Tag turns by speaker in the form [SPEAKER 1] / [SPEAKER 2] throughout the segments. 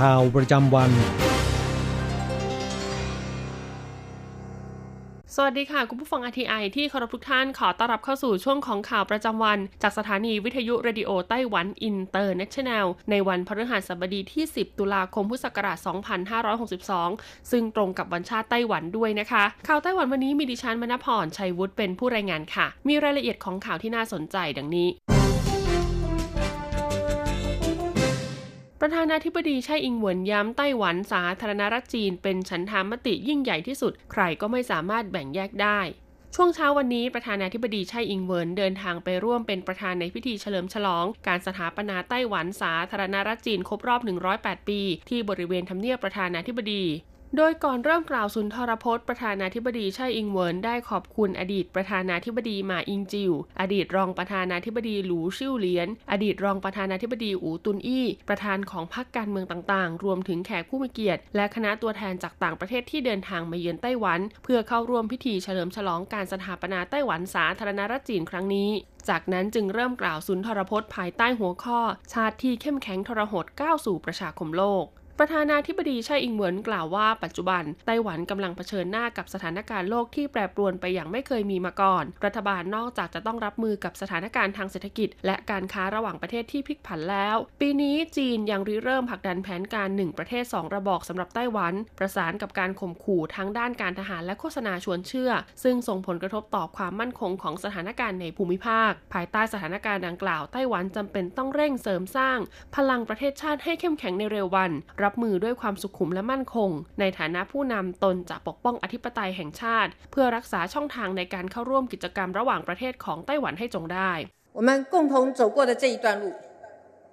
[SPEAKER 1] ข่าวประจำวัน
[SPEAKER 2] สวัสดีค่ะ คุณผู้ฟัง RTI ที่เคารพทุกท่านขอต้อนรับเข้าสู่ช่วงของข่าวประจำวัน จากสถานีวิทยุเรดิโอไต้หวันอินเตอร์เนชั่นแนล ในวันพฤหัสบดีที่ 10 ตุลาคมพุทธศักราช 2562 ซึ่งตรงกับวันชาติไต้หวันด้วยนะคะ ข่าวไต้หวันวันนี้มีดิฉันมณพรชัยวุฒิเป็นผู้รายงานค่ะ มีรายละเอียดของข่าวที่น่าสนใจดังนี้ ประธานาธิบดีไช่อิงเหวินย้ำไต้หวันสาธารณรัฐจีน เป็นฉันทามติยิ่งใหญ่ที่สุด ใครก็ไม่สามารถแบ่งแยกได้ ช่วงเช้าวันนี้ประธานาธิบดีไช่อิงเหวินเดินทางไปร่วมเป็นประธานในพิธีเฉลิมฉลอง การสถาปนาไต้หวันสาธารณรัฐจีนครบรอบ 108 ปี ที่บริเวณทำเนียบประธานาธิบดี โดยก่อนเริ่มกล่าวสุนทรพจน์ประธานาธิบดีไช่อิงเวินได้ขอบคุณอดีตประธานาธิบดีหมาอิงจิว อดีตรองประธานาธิบดีหลูชิ่วเหลียน อดีตรองประธานาธิบดีอูตุนอี้ ประธานของพรรคการเมืองต่างๆ รวมถึงแขกผู้มีเกียรติ และคณะตัวแทนจากต่างประเทศที่เดินทางมาเยือนไต้หวัน เพื่อเข้าร่วมพิธีเฉลิมฉลองการสถาปนาไต้หวันสาธารณรัฐจีนครั้งนี้จากนั้นจึงเริ่มกล่าวสุนทรพจน์ภายใต้หัวข้อ ชาติที่เข้มแข็งทรหดก้าวสู่ประชาคมโลก ประธานาธิบดีไช่อิงเหวินกล่าวว่าปัจจุบันไต้หวันกำลังเผชิญหน้ากับสถานการณ์โลกที่แปรปรวนไปอย่างไม่เคยมีมาก่อน รัฐบาลนอกจากจะต้องรับมือกับสถานการณ์ทางเศรษฐกิจ และการค้าระหว่างประเทศที่พลิกผันแล้ว ปีนี้จีนยังริเริ่มผลักดันแผนการหนึ่งประเทศสองระบอกสำหรับไต้หวัน ประสานกับการข่มขู่ทั้งด้านการทหารและโฆษณาชวนเชื่อ ซึ่งส่งผลกระทบต่อความมั่นคงของสถานการณ์ในภูมิภาค ภายใต้สถานการณ์ดังกล่าวไต้หวันจำเป็นต้องเร่งเสริมสร้าง พลังประเทศชาติให้เข้มแข็งในเร็ววันรับมือด้วยความสุขุมและมั่นคง ในฐานะผู้นำตนจะปกป้องอธิปไตยแห่งชาติ เพื่อรักษาช่องทางในการเข้าร่วมกิจกรรมระหว่างประเทศของไต้หวันให้จงได้
[SPEAKER 3] 我们共同走过的这一段路，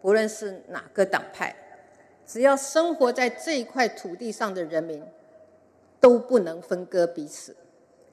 [SPEAKER 3] 不论是哪个党派，只要生活在这一块土地上的人民，都不能分割彼此。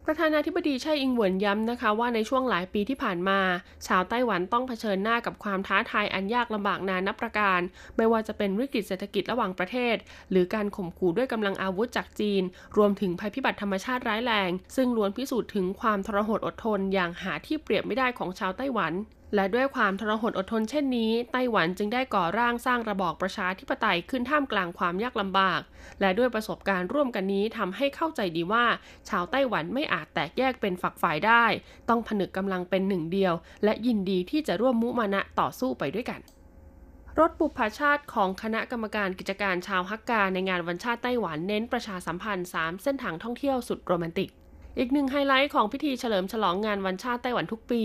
[SPEAKER 2] ประธานาธิบดีไช่อิงเหวินย้ำนะคะว่าในช่วงหลายปีที่ผ่านมา ชาวไต้หวันต้องเผชิญหน้ากับความท้าทายอันยากลำบากนานับประการ ไม่ว่าจะเป็นวิกฤตเศรษฐกิจระหว่างประเทศ หรือการข่มขู่ด้วยกำลังอาวุธจากจีน รวมถึงภัยพิบัติธรรมชาติร้ายแรง ซึ่งล้วนพิสูจน์ถึงความทรหดอดทนอย่างหาที่เปรียบไม่ได้ของชาวไต้หวัน และด้วยความทรหดอดทนเช่นนี้ ไต้หวันจึงได้ก่อร่างสร้างระบอบประชาธิปไตยขึ้นท่ามกลางความยากลำบาก และด้วยประสบการณ์ร่วมกันนี้ทำให้เข้าใจดีว่า ชาวไต้หวันไม่อาจแตกแยกเป็นฝักฝ่ายได้ ต้องผนึกกำลังเป็นหนึ่งเดียว และยินดีที่จะร่วมมุมานะต่อสู้ไปด้วยกันรถบุพชาติของคณะกรรมการกิจการชาวฮักกาในงานวันชาติไต้หวันเน้นประชาสัมพันธ์ 3 เส้นทางท่องเที่ยวสุดโรแมนติก อีกหนึ่งไฮไลท์ของพิธีเฉลิมฉลองงานวันชาติไต้หวันทุกปี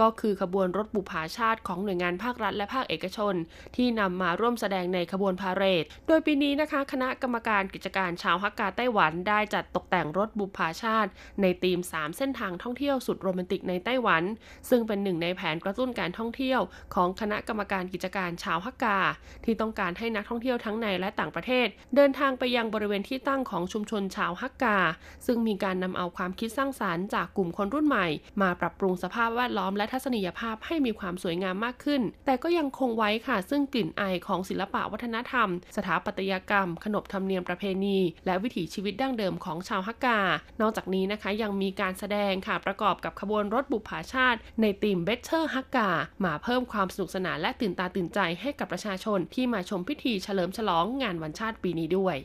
[SPEAKER 2] ก็คือขบวนรถบุพาชาติของหน่วยงานภาครัฐและภาคเอกชน ที่นำมาร่วมแสดงในขบวนพาเหรด โดยปีนี้นะคะ คณะกรรมการกิจการชาวฮักกาไต้หวันได้จัดตกแต่งรถบุพาชาติ ในธีม 3 เส้นทางท่องเที่ยวสุดโรแมนติกในไต้หวัน ซึ่งเป็นหนึ่งในแผนกระตุ้นการท่องเที่ยว ของคณะกรรมการกิจการชาวฮักกา ที่ต้องการให้นักท่องเที่ยวทั้งในและต่างประเทศ เดินทางไปยังบริเวณที่ตั้งของชุมชนชาวฮักกา ซึ่งมีการนำเอาความคิดสร้างสรรค์จากกลุ่มคนรุ่นใหม่ มาปรับปรุงสภาพแวดล้อมและทัศนียภาพให้มีความสวยงามมากขึ้น แต่ก็ยังคงไว้ค่ะ ซึ่งกลิ่นอายของศิลปะวัฒนธรรม สถาปัตยกรรม ขนบธรรมเนียมประเพณี และวิถีชีวิตดั้งเดิมของชาวฮักกา นอกจากนี้นะคะยังมีการแสดงค่ะประกอบกับขบวนรถบุปผาชาติ ในธีมเบเ t อร์ฮักกา มาเพิ่มความสนุกสนานและตื่นตาตื่นใจให้กับประชาชนที่มาชมพิธีเฉลิมฉลองงานวันชาติปีนี้ด้วย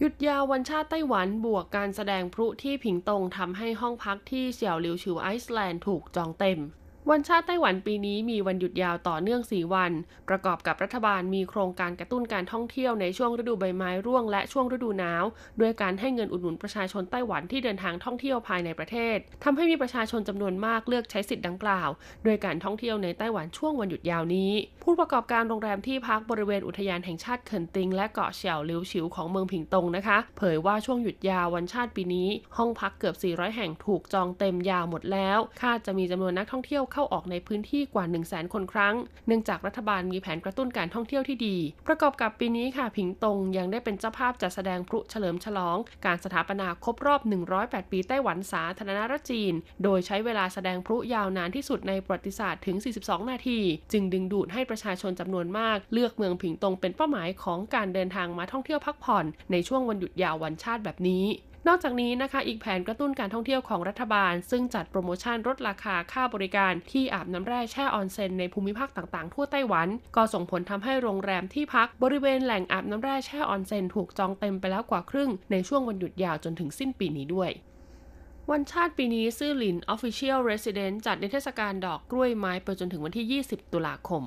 [SPEAKER 2] หยุดยาววันชาติไต้หวันบวกการแสดงพลุที่ผิงตงทำให้ห้องพักที่เสี่ยวหลิวชิว Island ถูกจองเต็ม วันชาติไต้หวันปีนี้มีวันหยุดยาวต่อเนื่อง 4 วัน ประกอบกับรัฐบาลมีโครงการกระตุ้นการท่องเที่ยวในช่วงฤดูใบไม้ร่วงและช่วงฤดูหนาว ด้วยการให้เงินอุดหนุนประชาชนไต้หวันที่เดินทางท่องเที่ยวภายในประเทศทำให้มีประชาชนจำนวนมากเลือกใช้สิทธิ์ดังกล่าวด้วยการท่องเที่ยวในไต้หวันช่วงวันหยุดยาวนี้ ผู้ประกอบการโรงแรมที่พักบริเวณอุทยานแห่งชาติเขินติง และเกาะเฉียวลิวชิวของเมืองผิงตงนะคะ เผยว่าช่วงหยุดยาววันชาติปีนี้ ห้องพักเกือบ 400 แห่งถูกจองเต็มยาวหมดแล้วคาดจะมีจำนวนนักท่องเที่ยวเข้าออกในพื้นที่กว่า 1 0 0 0 0แคนครั้ง เนื่องจากรัฐบาลมีแผนกระตุ้นการท่องเที่ยวที่ดี ประกอบกับปีนี้ค่ะผิงตงยังได้เป็นเจ้าภาพจัดแสดงพลุเฉลิมฉลอง การสถาปนาครบรอบ 108 ปีไต้หวันสาธารณรัฐจีน โดยใช้เวลาแสดงพลุยาวนานที่สุดในประวัติศาสตร์ถึง 42 นาที จึงดึงดูดให้ประชาชนจำนวนมาก เลือกเมืองผิงตงเป็นเป้าหมายของการเดินทางมาท่องเที่ยวพักผ่อน ในช่วงวันหยุดยาววันชาติแบบนี้ นอกจากนี้นะคะอีกแผนกระตุ้นการท่องเที่ยวของรัฐบาล ซึ่งจัดโปรโมชั่นลดราคาค่าบริการที่อาบน้ำแร่แช่ออนเซ็นในภูมิภาคต่างๆ ทั่วไต้หวัน ก็ส่งผลทำให้โรงแรมที่พักบริเวณแหล่งอาบน้ำแร่แช่ออนเซ็นถูกจองเต็มไปแล้วกว่าครึ่ง ในช่วงวันหยุดยาวจนถึงสิ้นปีนี้ด้วยวันชาติปีนี้ซื่อหลิน Official Residence จัดในเทศกาลดอกกล้วยไม้ไปจนถึงวันที่ 20 ตุลาคม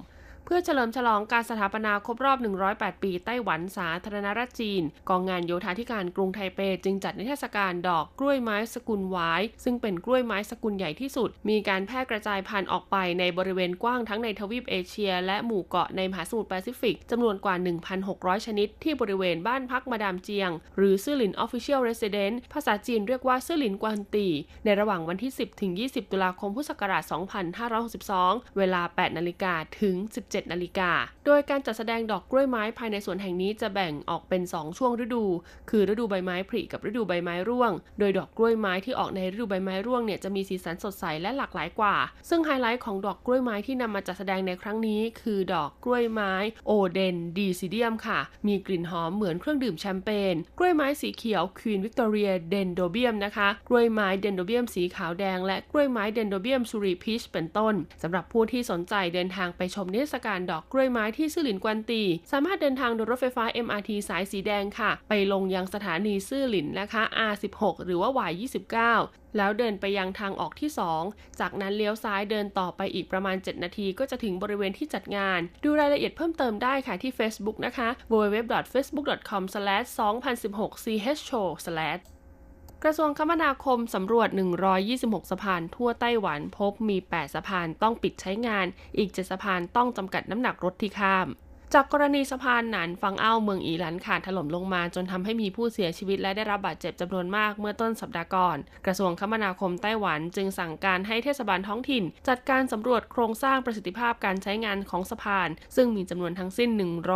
[SPEAKER 2] พื่อเฉลิมฉลองการสถาปนาครบรอบ 108 ปีไต้หวันสาธารณรัฐจีน กองงานโยธาธิการกรุงไทเปจึงจัดนิทรรศการดอกกล้วยไม้สกุลหวาย ซึ่งเป็นกล้วยไม้สกุลใหญ่ที่สุด มีการแพร่กระจายพันธุ์ออกไปในบริเวณกว้างทั้งในทวีปเอเชีย และหมู่เกาะในมหาสมุทรแปซิฟิกจำนวนกว่า 1,600 ชนิด ที่บริเวณบ้านพักมาดามเจียง หรือซื่อหลิน Official Residence ภาษาจีนเรียกว่าซื่อหลินกวนตี ในระหว่างวันที่ 10 ถึง 20 ตุลาคมพุทธศักราช 2562 เวลา 8 นาฬิกาถึง 17นาฬิกา โดยการจัดแสดงดอกกล้วยไม้ภายในสวนแห่งนี้จะแบ่งออกเป็น 2 ช่วงฤดู คือฤดูใบไม้ผลิกับฤดูใบไม้ร่วง โดยดอกกล้วยไม้ที่ออกในฤดูใบไม้ร่วงเนี่ยจะมีสีสันสดใสและหลากหลายกว่า ซึ่งไฮไลท์ของดอกกล้วยไม้ที่นำมาจัดแสดงในครั้งนี้คือดอกกล้วยไม้Odontocidium ค่ะ มีกลิ่นหอมเหมือนเครื่องดื่มแชมเปญ กล้วยไม้สีเขียว Queen Victoria Dendrobium นะคะ กล้วยไม้ Dendrobium สีขาวแดงและกล้วยไม้ Dendrobium ซูริพิชเป็นต้นสำหรับผู้ที่สนใจเดินทางไปชมนิทรรศการดอกกล้วยไม้ที่ซื่อหลินกวนตี สามารถเดินทางโดยรถไฟฟ้า MRT สายสีแดงค่ะ ไปลงยังสถานีซื่อหลินนะคะ R16 หรือว่า Y29 แล้วเดินไปยังทางออกที่ 2 จากนั้นเลี้ยวซ้ายเดินต่อไปอีกประมาณ 7 นาทีก็จะถึงบริเวณที่จัดงาน ดูรายละเอียดเพิ่มเติมได้ค่ะที่ Facebook นะคะ www.facebook.com/2016chshow กระทรวงคมนาคมสำรวจ 126 สะพานทั่วไต้หวันพบมี 8 สะพานต้องปิดใช้งาน อีก 7 สะพานต้องจำกัดน้ำหนักรถที่ข้าม จากกรณีสะพานหนานฟังเอ้าเมืองอีหลันขาดถล่มลงมา จนทำให้มีผู้เสียชีวิตและได้รับบาดเจ็บจำนวนมากเมื่อต้นสัปดาห์ก่อน กระทรวงคมนาคมไต้หวันจึงสั่งการให้เทศบาลท้องถิ่น จัดการสำรวจโครงสร้างประสิทธิภาพการใช้งานของสะพาน ซึ่งมีจำนวนทั้งสิ้น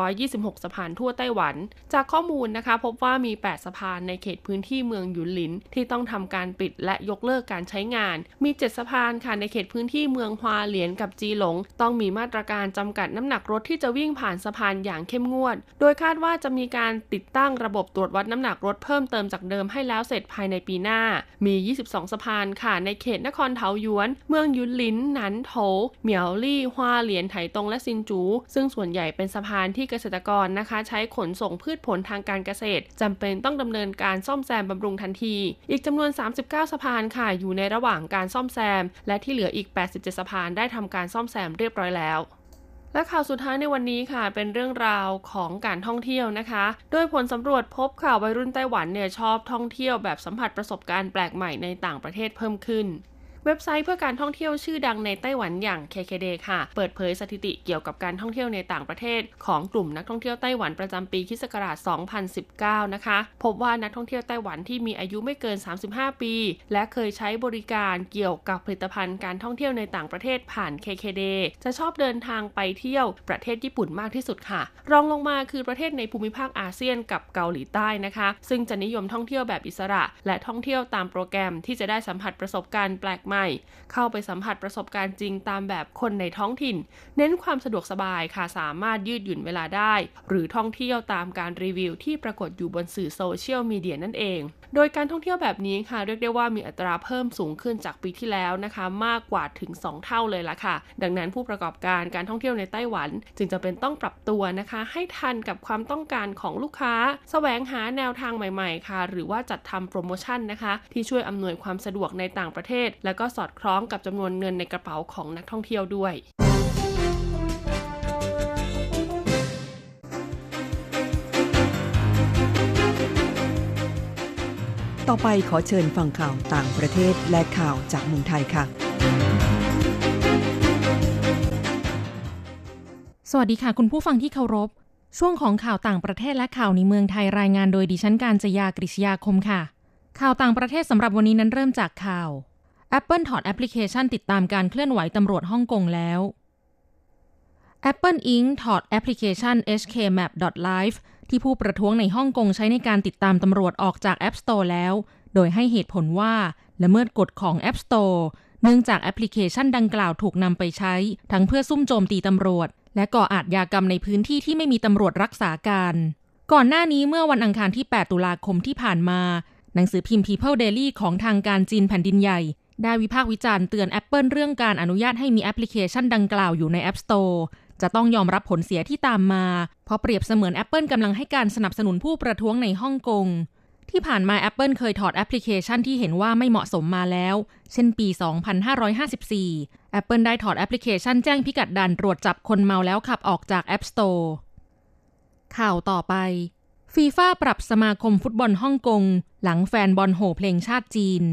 [SPEAKER 2] 126 สะพานทั่วไต้หวัน จากข้อมูลนะคะพบว่ามี 8 สะพานในเขตพื้นที่เมืองหยุนหลิน ที่ต้องทำการปิดและยกเลิกการใช้งาน มี 7 สะพานค่ะในเขตพื้นที่เมืองฮวาเหลียนกับจีหลง ต้องมีมาตรการจำกัดน้ำหนักรถที่จะวิ่งผ่านสะพานอย่างเข้มงวด โดยคาดว่าจะมีการติดตั้งระบบตรวจวัดน้ำหนักรถเพิ่มเติมจากเดิมให้แล้วเสร็จภายในปีหน้า มี 22 สะพานค่ะในเขตนครเทาหยวน เมืองยุนลินหนันโถ เหมียวลี่ฮวาเหลียนไถตงและซินจู ซึ่งส่วนใหญ่เป็นสะพานที่เกษตรกรนะคะ ใช้ขนส่งพืชผลทางการเกษตรจำเป็นต้องดำเนินการซ่อมแซมบำรุงทันที อีกจำนวน 39 สะพานค่ะอยู่ในระหว่างการซ่อมแซม และที่เหลืออีก 87 สะพานได้ทำการซ่อมแซมเรียบร้อยแล้ว และข่าวสุดท้ายในวันนี้ค่ะ เป็นเรื่องราวของการท่องเที่ยวนะคะ โดยผลสำรวจพบข่าววัยรุ่นไต้หวันเนี่ยชอบท่องเที่ยวแบบสัมผัสประสบการณ์แปลกใหม่ในต่างประเทศเพิ่มขึ้น เว็บไซต์เพื่อการท่องเที่ยวชื่อดังในไต้หวันอย่าง KKD ค่ะ เปิดเผยสถิติเกี่ยวกับการท่องเที่ยวในต่างประเทศ ของกลุ่มนักท่องเที่ยวไต้หวันประจำปีคศ2019 นะคะ พบว่านักท่องเที่ยวไต้หวันที่มีอายุไม่เกิน 35 ปี และเคยใช้บริการเกี่ยวกับผลิตภัณฑ์การท่องเที่ยวในต่างประเทศผ่าน KKD จะชอบเดินทางไปเที่ยวประเทศญี่ปุ่นมากที่สุดค่ะ รองลงมาคือประเทศในภูมิภาคอาเซียนกับเกาหลีใต้นะคะ ซึ่งจะนิยมท่องเที่ยวแบบอิสระ และท่องเที่ยวตามโปรแกรมที่จะได้สัมผัสประสบการณ์แปลกใหม่เข้าไปสัมผัสประสบการณ์จริงตามแบบคนในท้องถิ่น เน้นความสะดวกสบายค่ะสามารถยืดหยุ่นเวลาได้ หรือท่องเที่ยวตามการรีวิวที่ปรากฏอยู่บนสื่อโซเชียลมีเดียนั่นเอง โดยการท่องเที่ยวแบบนี้ค่ะเรียกได้ว่ามีอัตราเพิ่มสูงขึ้นจากปีที่แล้วนะคะ มากกว่าถึง 2 เท่าเลยละค่ะ ดังนั้นผู้ประกอบการการท่องเที่ยวในไต้หวัน จึงจะเป็นต้องปรับตัวนะคะ ให้ทันกับความต้องการของลูกค้าสแสวงหาแนวทางใหม่ ๆ ค่ะ หรือว่าจัดทำโปรโมชั่นนะคะ ที่ช่วยอำนวยความสะดวกในต่างประเทศ และก็ก็สอดคล้องกับจำนวนเงินในกระเป๋าของนักท่องเที่ยวด้วย
[SPEAKER 4] ต่อไปขอเชิญฟังข่าวต่างประเทศและข่าวจากเมืองไทยค่ะ
[SPEAKER 5] สวัสดีค่ะคุณผู้ฟังที่เคารพ ช่วงของข่าวต่างประเทศและข่าวในเมืองไทยรายงานโดยดิฉันการจยากริชยาคมค่ะ ข่าวต่างประเทศสำหรับวันนี้นั้นเริ่มจากข่าว Apple ถอดแอปพลิเคชันติดตามการเคลื่อนไหวตำรวจฮ่องกงแล้ว Apple Inc. ถอดแอปพลิเคชัน hkmap.live ที่ผู้ประท้วงในฮ่องกงใช้ในการติดตามตำรวจออกจาก App Store แล้ว โดยให้เหตุผลว่าละเมิดกฎของ App Store เนื่องจากแอปพลิเคชันดังกล่าวถูกนำไปใช้ ทั้งเพื่อซุ่มโจมตีตำรวจ และก่ออาชญากรรมในพื้นที่ที่ไม่มีตำรวจรักษาการ ก่อนหน้านี้เมื่อวันอังคารที่ 8 ตุลาคมที่ผ่านมา หนังสือพิมพ์ People Daily ของทางการจีนแผ่นดินใหญ่ ได้วิพากษ์วิจารณ์เตือน Apple เรื่องการอนุญาตให้มีแอปพลิเคชันดังกล่าวอยู่ใน App Store จะต้องยอมรับผลเสียที่ตามมา เพราะเปรียบเสมือน Apple กำลังให้การสนับสนุนผู้ประท้วงในฮ่องกง ที่ผ่านมา Apple เคยถอดแอปพลิเคชันที่เห็นว่าไม่เหมาะสมมาแล้ว เช่นปี 2554 Apple ได้ถอดแอปพลิเคชันแจ้งพิกัดด่านตรวจจับคนเมาแล้วขับออกจาก App Store ข่าวต่อไปฟีฟ่าปรับสมาคมฟุตบอลฮ่องกง หลังแฟนบอลโห่เพลงชาติจีน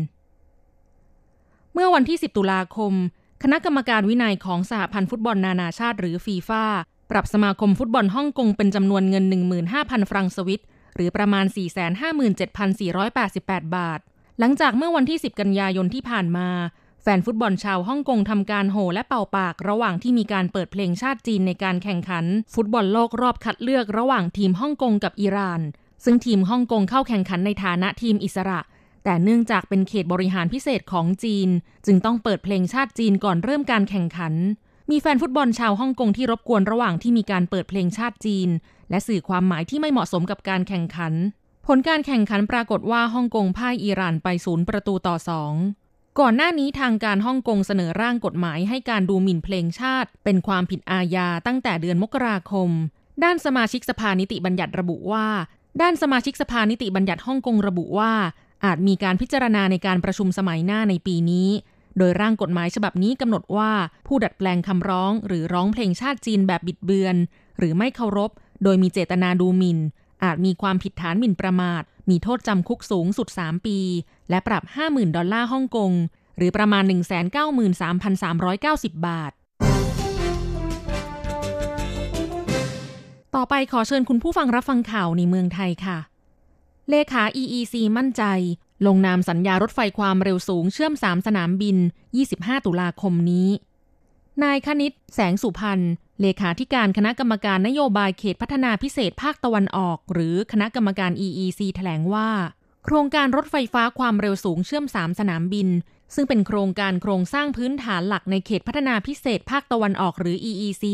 [SPEAKER 5] มื่อวันที่ 10 ตุลาคม คณะกรรมการวินัยของสหพันธ์ฟุตบอลนานาชาติหรือฟีฟ่าปรับสมาคมฟุตบอลฮ่องกงเป็นจำนวนเงิน 15,000 ฟรังสวิตหรือประมาณ 457,488 บาท หลังจากเมื่อวันที่ 10 กันยายนที่ผ่านมา แฟนฟุตบอลชาวฮ่องกงทำการโห่และเป่าปาก ระหว่างที่มีการเปิดเพลงชาติจีนในการแข่งขัน ฟุตบอลโลกรอบคัดเลือกระหว่างทีมฮ่องกงกับอิหร่าน ซึ่งทีมฮ่องกงเข้าแข่งขันในฐานะทีมอิสระ แต่เนื่องจากเป็นเขตบริหารพิเศษของจีน จึงต้องเปิดเพลงชาติจีนก่อนเริ่มการแข่งขัน มีแฟนฟุตบอลชาวฮ่องกงที่รบกวนระหว่างที่มีการเปิดเพลงชาติจีน และสื่อความหมายที่ไม่เหมาะสมกับการแข่งขัน ผลการแข่งขันปรากฏว่าฮ่องกงพ่ายอิหร่านไปศูนย์ประตูต่อสองก่อนหน้านี้ทางการฮ่องกงเสนอร่างกฎหมายให้การดูหมิ่นเพลงชาติ เป็นความผิดอาญาตั้งแต่เดือนมกราคม ด้านสมาชิกสภานิติบัญญัติระบุว่า ด้านสมาชิกสภานิติบัญญัติฮ่องกงระบุว่า อาจมีการพิจารณาในการประชุมสมัยหน้าในปีนี้ โดยร่างกฎหมายฉบับนี้กำหนดว่าผู้ดัดแปลงคำร้อง หรือร้องเพลงชาติจีนแบบบิดเบือน หรือไม่เคารพ โดยมีเจตนาดูหมิ่น อาจมีความผิดฐานหมิ่นประมาท มีโทษจำคุกสูงสุด 3 ปี และปรับ 50,000 ดอลลาร์ฮ่องกง หรือประมาณ 193,390 บาทต่อไปขอเชิญคุณผู้ฟังรับฟังข่าวในเมืองไทยค่ะ เลขา EEC มั่นใจ ลงนามสัญญารถไฟความเร็วสูงเชื่อม 3 สนามบิน 25 ตุลาคมนี้ นายคณิต แสงสุพันธ์เลขาธิการคณะกรรมการนโยบายเขตพัฒนาพิเศษภาคตะวันออก หรือคณะกรรมการ EEC แถลงว่า โครงการรถไฟฟ้าความเร็วสูงเชื่อม 3 สนามบิน ซึ่งเป็นโครงการโครงสร้างพื้นฐานหลักในเขตพัฒนาพิเศษภาคตะวันออกหรือ EEC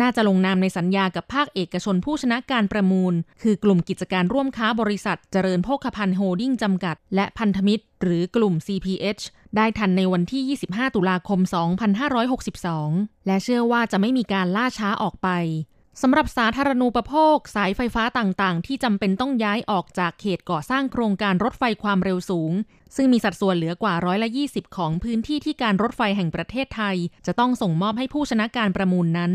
[SPEAKER 5] น่าจะลงนามในสัญญากับภาคเอกชนผู้ชนะการประมูล คือกลุ่มกิจการร่วมค้าบริษัท เจริญโภคภัณฑ์โฮดิ้งจำกัด และพันธมิตร หรือกลุ่ม CPH ได้ทันในวันที่ 25 ตุลาคม 2562 และเชื่อว่าจะไม่มีการล่าช้าออกไปสำหรับสาธารณูปโภค สายไฟฟ้าต่างๆ ที่จำเป็นต้องย้ายออกจากเขตก่อสร้างโครงการรถไฟความเร็วสูง ซึ่งมีสัดส่วนเหลือกว่าร้อยละ 20 ของพื้นที่ที่การรถไฟแห่งประเทศไทย จะต้องส่งมอบให้ผู้ชนะการประมูลนั้น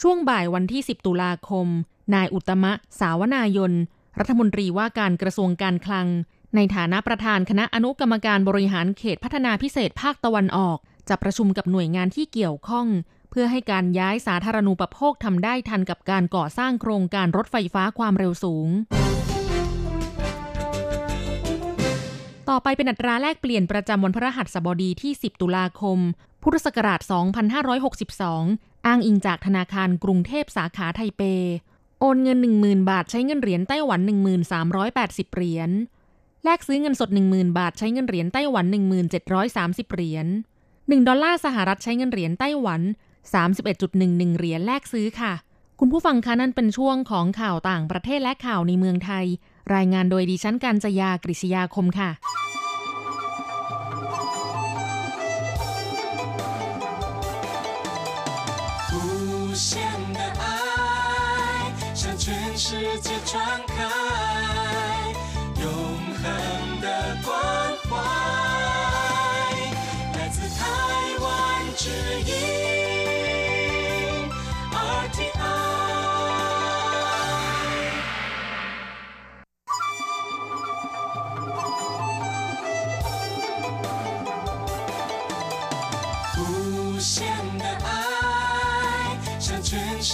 [SPEAKER 5] ช่วงบ่ายวันที่ 10 ตุลาคม นายอุตมะ สาวนายน รัฐมนตรีว่าการกระทรวงการคลัง ในฐานะประธานคณะอนุกรรมการบริหารเขตพัฒนาพิเศษภาคตะวันออก จะประชุมกับหน่วยงานที่เกี่ยวข้อง เพื่อให้การย้ายสาธารณูปโภคทำได้ทันกับการก่อสร้างโครงการรถไฟฟ้าความเร็วสูงต่อไปเป็นอัตราแลกเปลี่ยนประจำวันพระหัสบดีที่ 10 ตุลาคม พุทธศักราช 2562 อ้างอิงจากธนาคารกรุงเทพสาขาไทเป โอนเงิน 10,000 บาทใช้เงินเหรียญไต้หวัน 1380 เหรียญ แลกซื้อเงินสด 10,000 บาทใช้เงินเหรียญไต้หวัน 1730 เหรียญ 1 ดอลลาร์สหรัฐใช้เงินเหรียญไต้หวัน 31.11 เหรียญแลกซื้อค่ะ คุณผู้ฟังคะนั่นเป็นช่วงของข่าวต่างประเทศและข่าวในเมืองไทย รายงานโดยดิฉันกัญจยากริชยาคมค่ะ
[SPEAKER 6] 世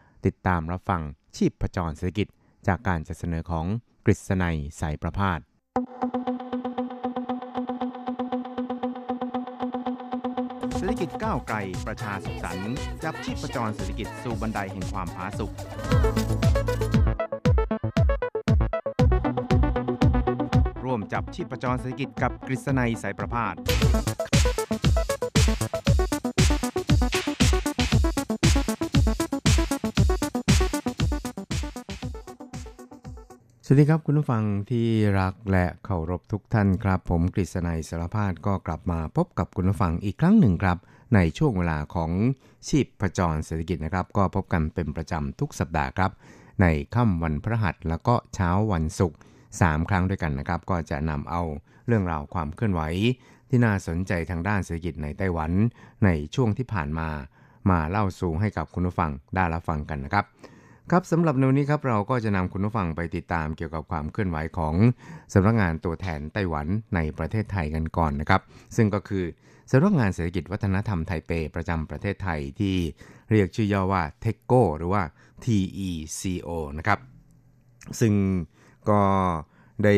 [SPEAKER 7] ติดตามรับฟังชีพประจรเศรษฐกิจ จากการจัดเสนอของกฤษณัยสายประพาสเศรษฐกิจก้าวไกลประชาสุขสันต์จับชีพจรเศรษฐกิจสู่บันไดแห่งความผาสุกร่วมจับชีพจรเศรษฐกิจกับกฤษณัยสายประพาส สวัสดีครับคุณผู้ฟังที่รักและเคารพทุกท่านครับ ผมกฤษณัยสารพาดก็กลับมาพบกับคุณผู้ฟังอีกครั้งหนึ่งครับ ในช่วงเวลาของชีพประจรเศรษฐกิจนะครับ ก็พบกันเป็นประจำทุกสัปดาห์ครับ ในค่ำวันพฤหัสแล้วก็เช้าวันศุกร์3ครั้งด้วยกันนะครับ ก็จะนำเอาเรื่องราวความเคลื่อนไหว ที่น่าสนใจทางด้านเศรษฐกิจในไต้หวัน ในช่วงที่ผ่านมา มาเล่าสู่ให้กับคุณผู้ฟังได้รับฟังกันนะครับ ครับสำหรับในวันนี้ครับเราก็จะนำคุณผู้ฟังไปติดตามเกี่ยวกับความเคลื่อนไหวของสำนักงานตัวแทนไต้หวันในประเทศไทยกันก่อนนะครับ ซึ่งก็คือสำนักงานเศรษฐกิจวัฒนธรรมไทเปประจำประเทศไทยที่เรียกชื่อย่อว่าเทโกหรือว่า TECO นะครับ ซึ่งก็ ได้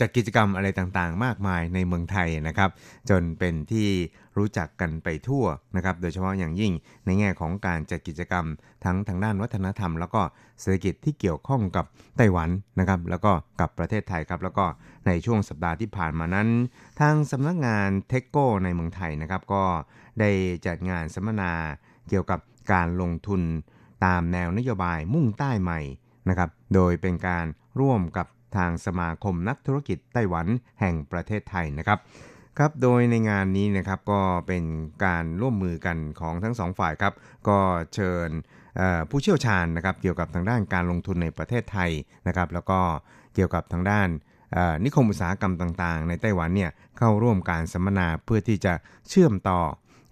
[SPEAKER 7] จัดกิจกรรมอะไรต่างๆ มากมายในเมืองไทยนะครับ จนเป็นที่รู้จักกันไปทั่วนะครับ โดยเฉพาะอย่างยิ่งในแง่ของการจัดกิจกรรมทั้งทางด้านวัฒนธรรม แล้วก็เศรษฐกิจที่เกี่ยวข้องกับไต้หวันนะครับ แล้วก็กับประเทศไทยครับ แล้วก็ในช่วงสัปดาห์ที่ผ่านมานั้น ทางสำนักงานเทคโกในเมืองไทยนะครับ ก็ได้จัดงานสัมมนาเกี่ยวกับการลงทุนตามแนวนโยบายมุ่งใต้ใหม่นะครับ โดยเป็นการร่วมกับ ทางสมาคมนักธุรกิจไต้หวันแห่งประเทศไทยนะครับครับโดยในงานนี้นะครับก็เป็นการร่วมมือกันของทั้งสองฝ่ายครับ ก็เชิญผู้เชี่ยวชาญนะครับเกี่ยวกับทางด้านการลงทุนในประเทศไทยนะครับ แล้วก็เกี่ยวกับทางด้านนิคมอุตสาหกรรมต่างๆ ในไต้หวันเนี่ยเข้าร่วมการสัมมนาเพื่อที่จะเชื่อมต่อ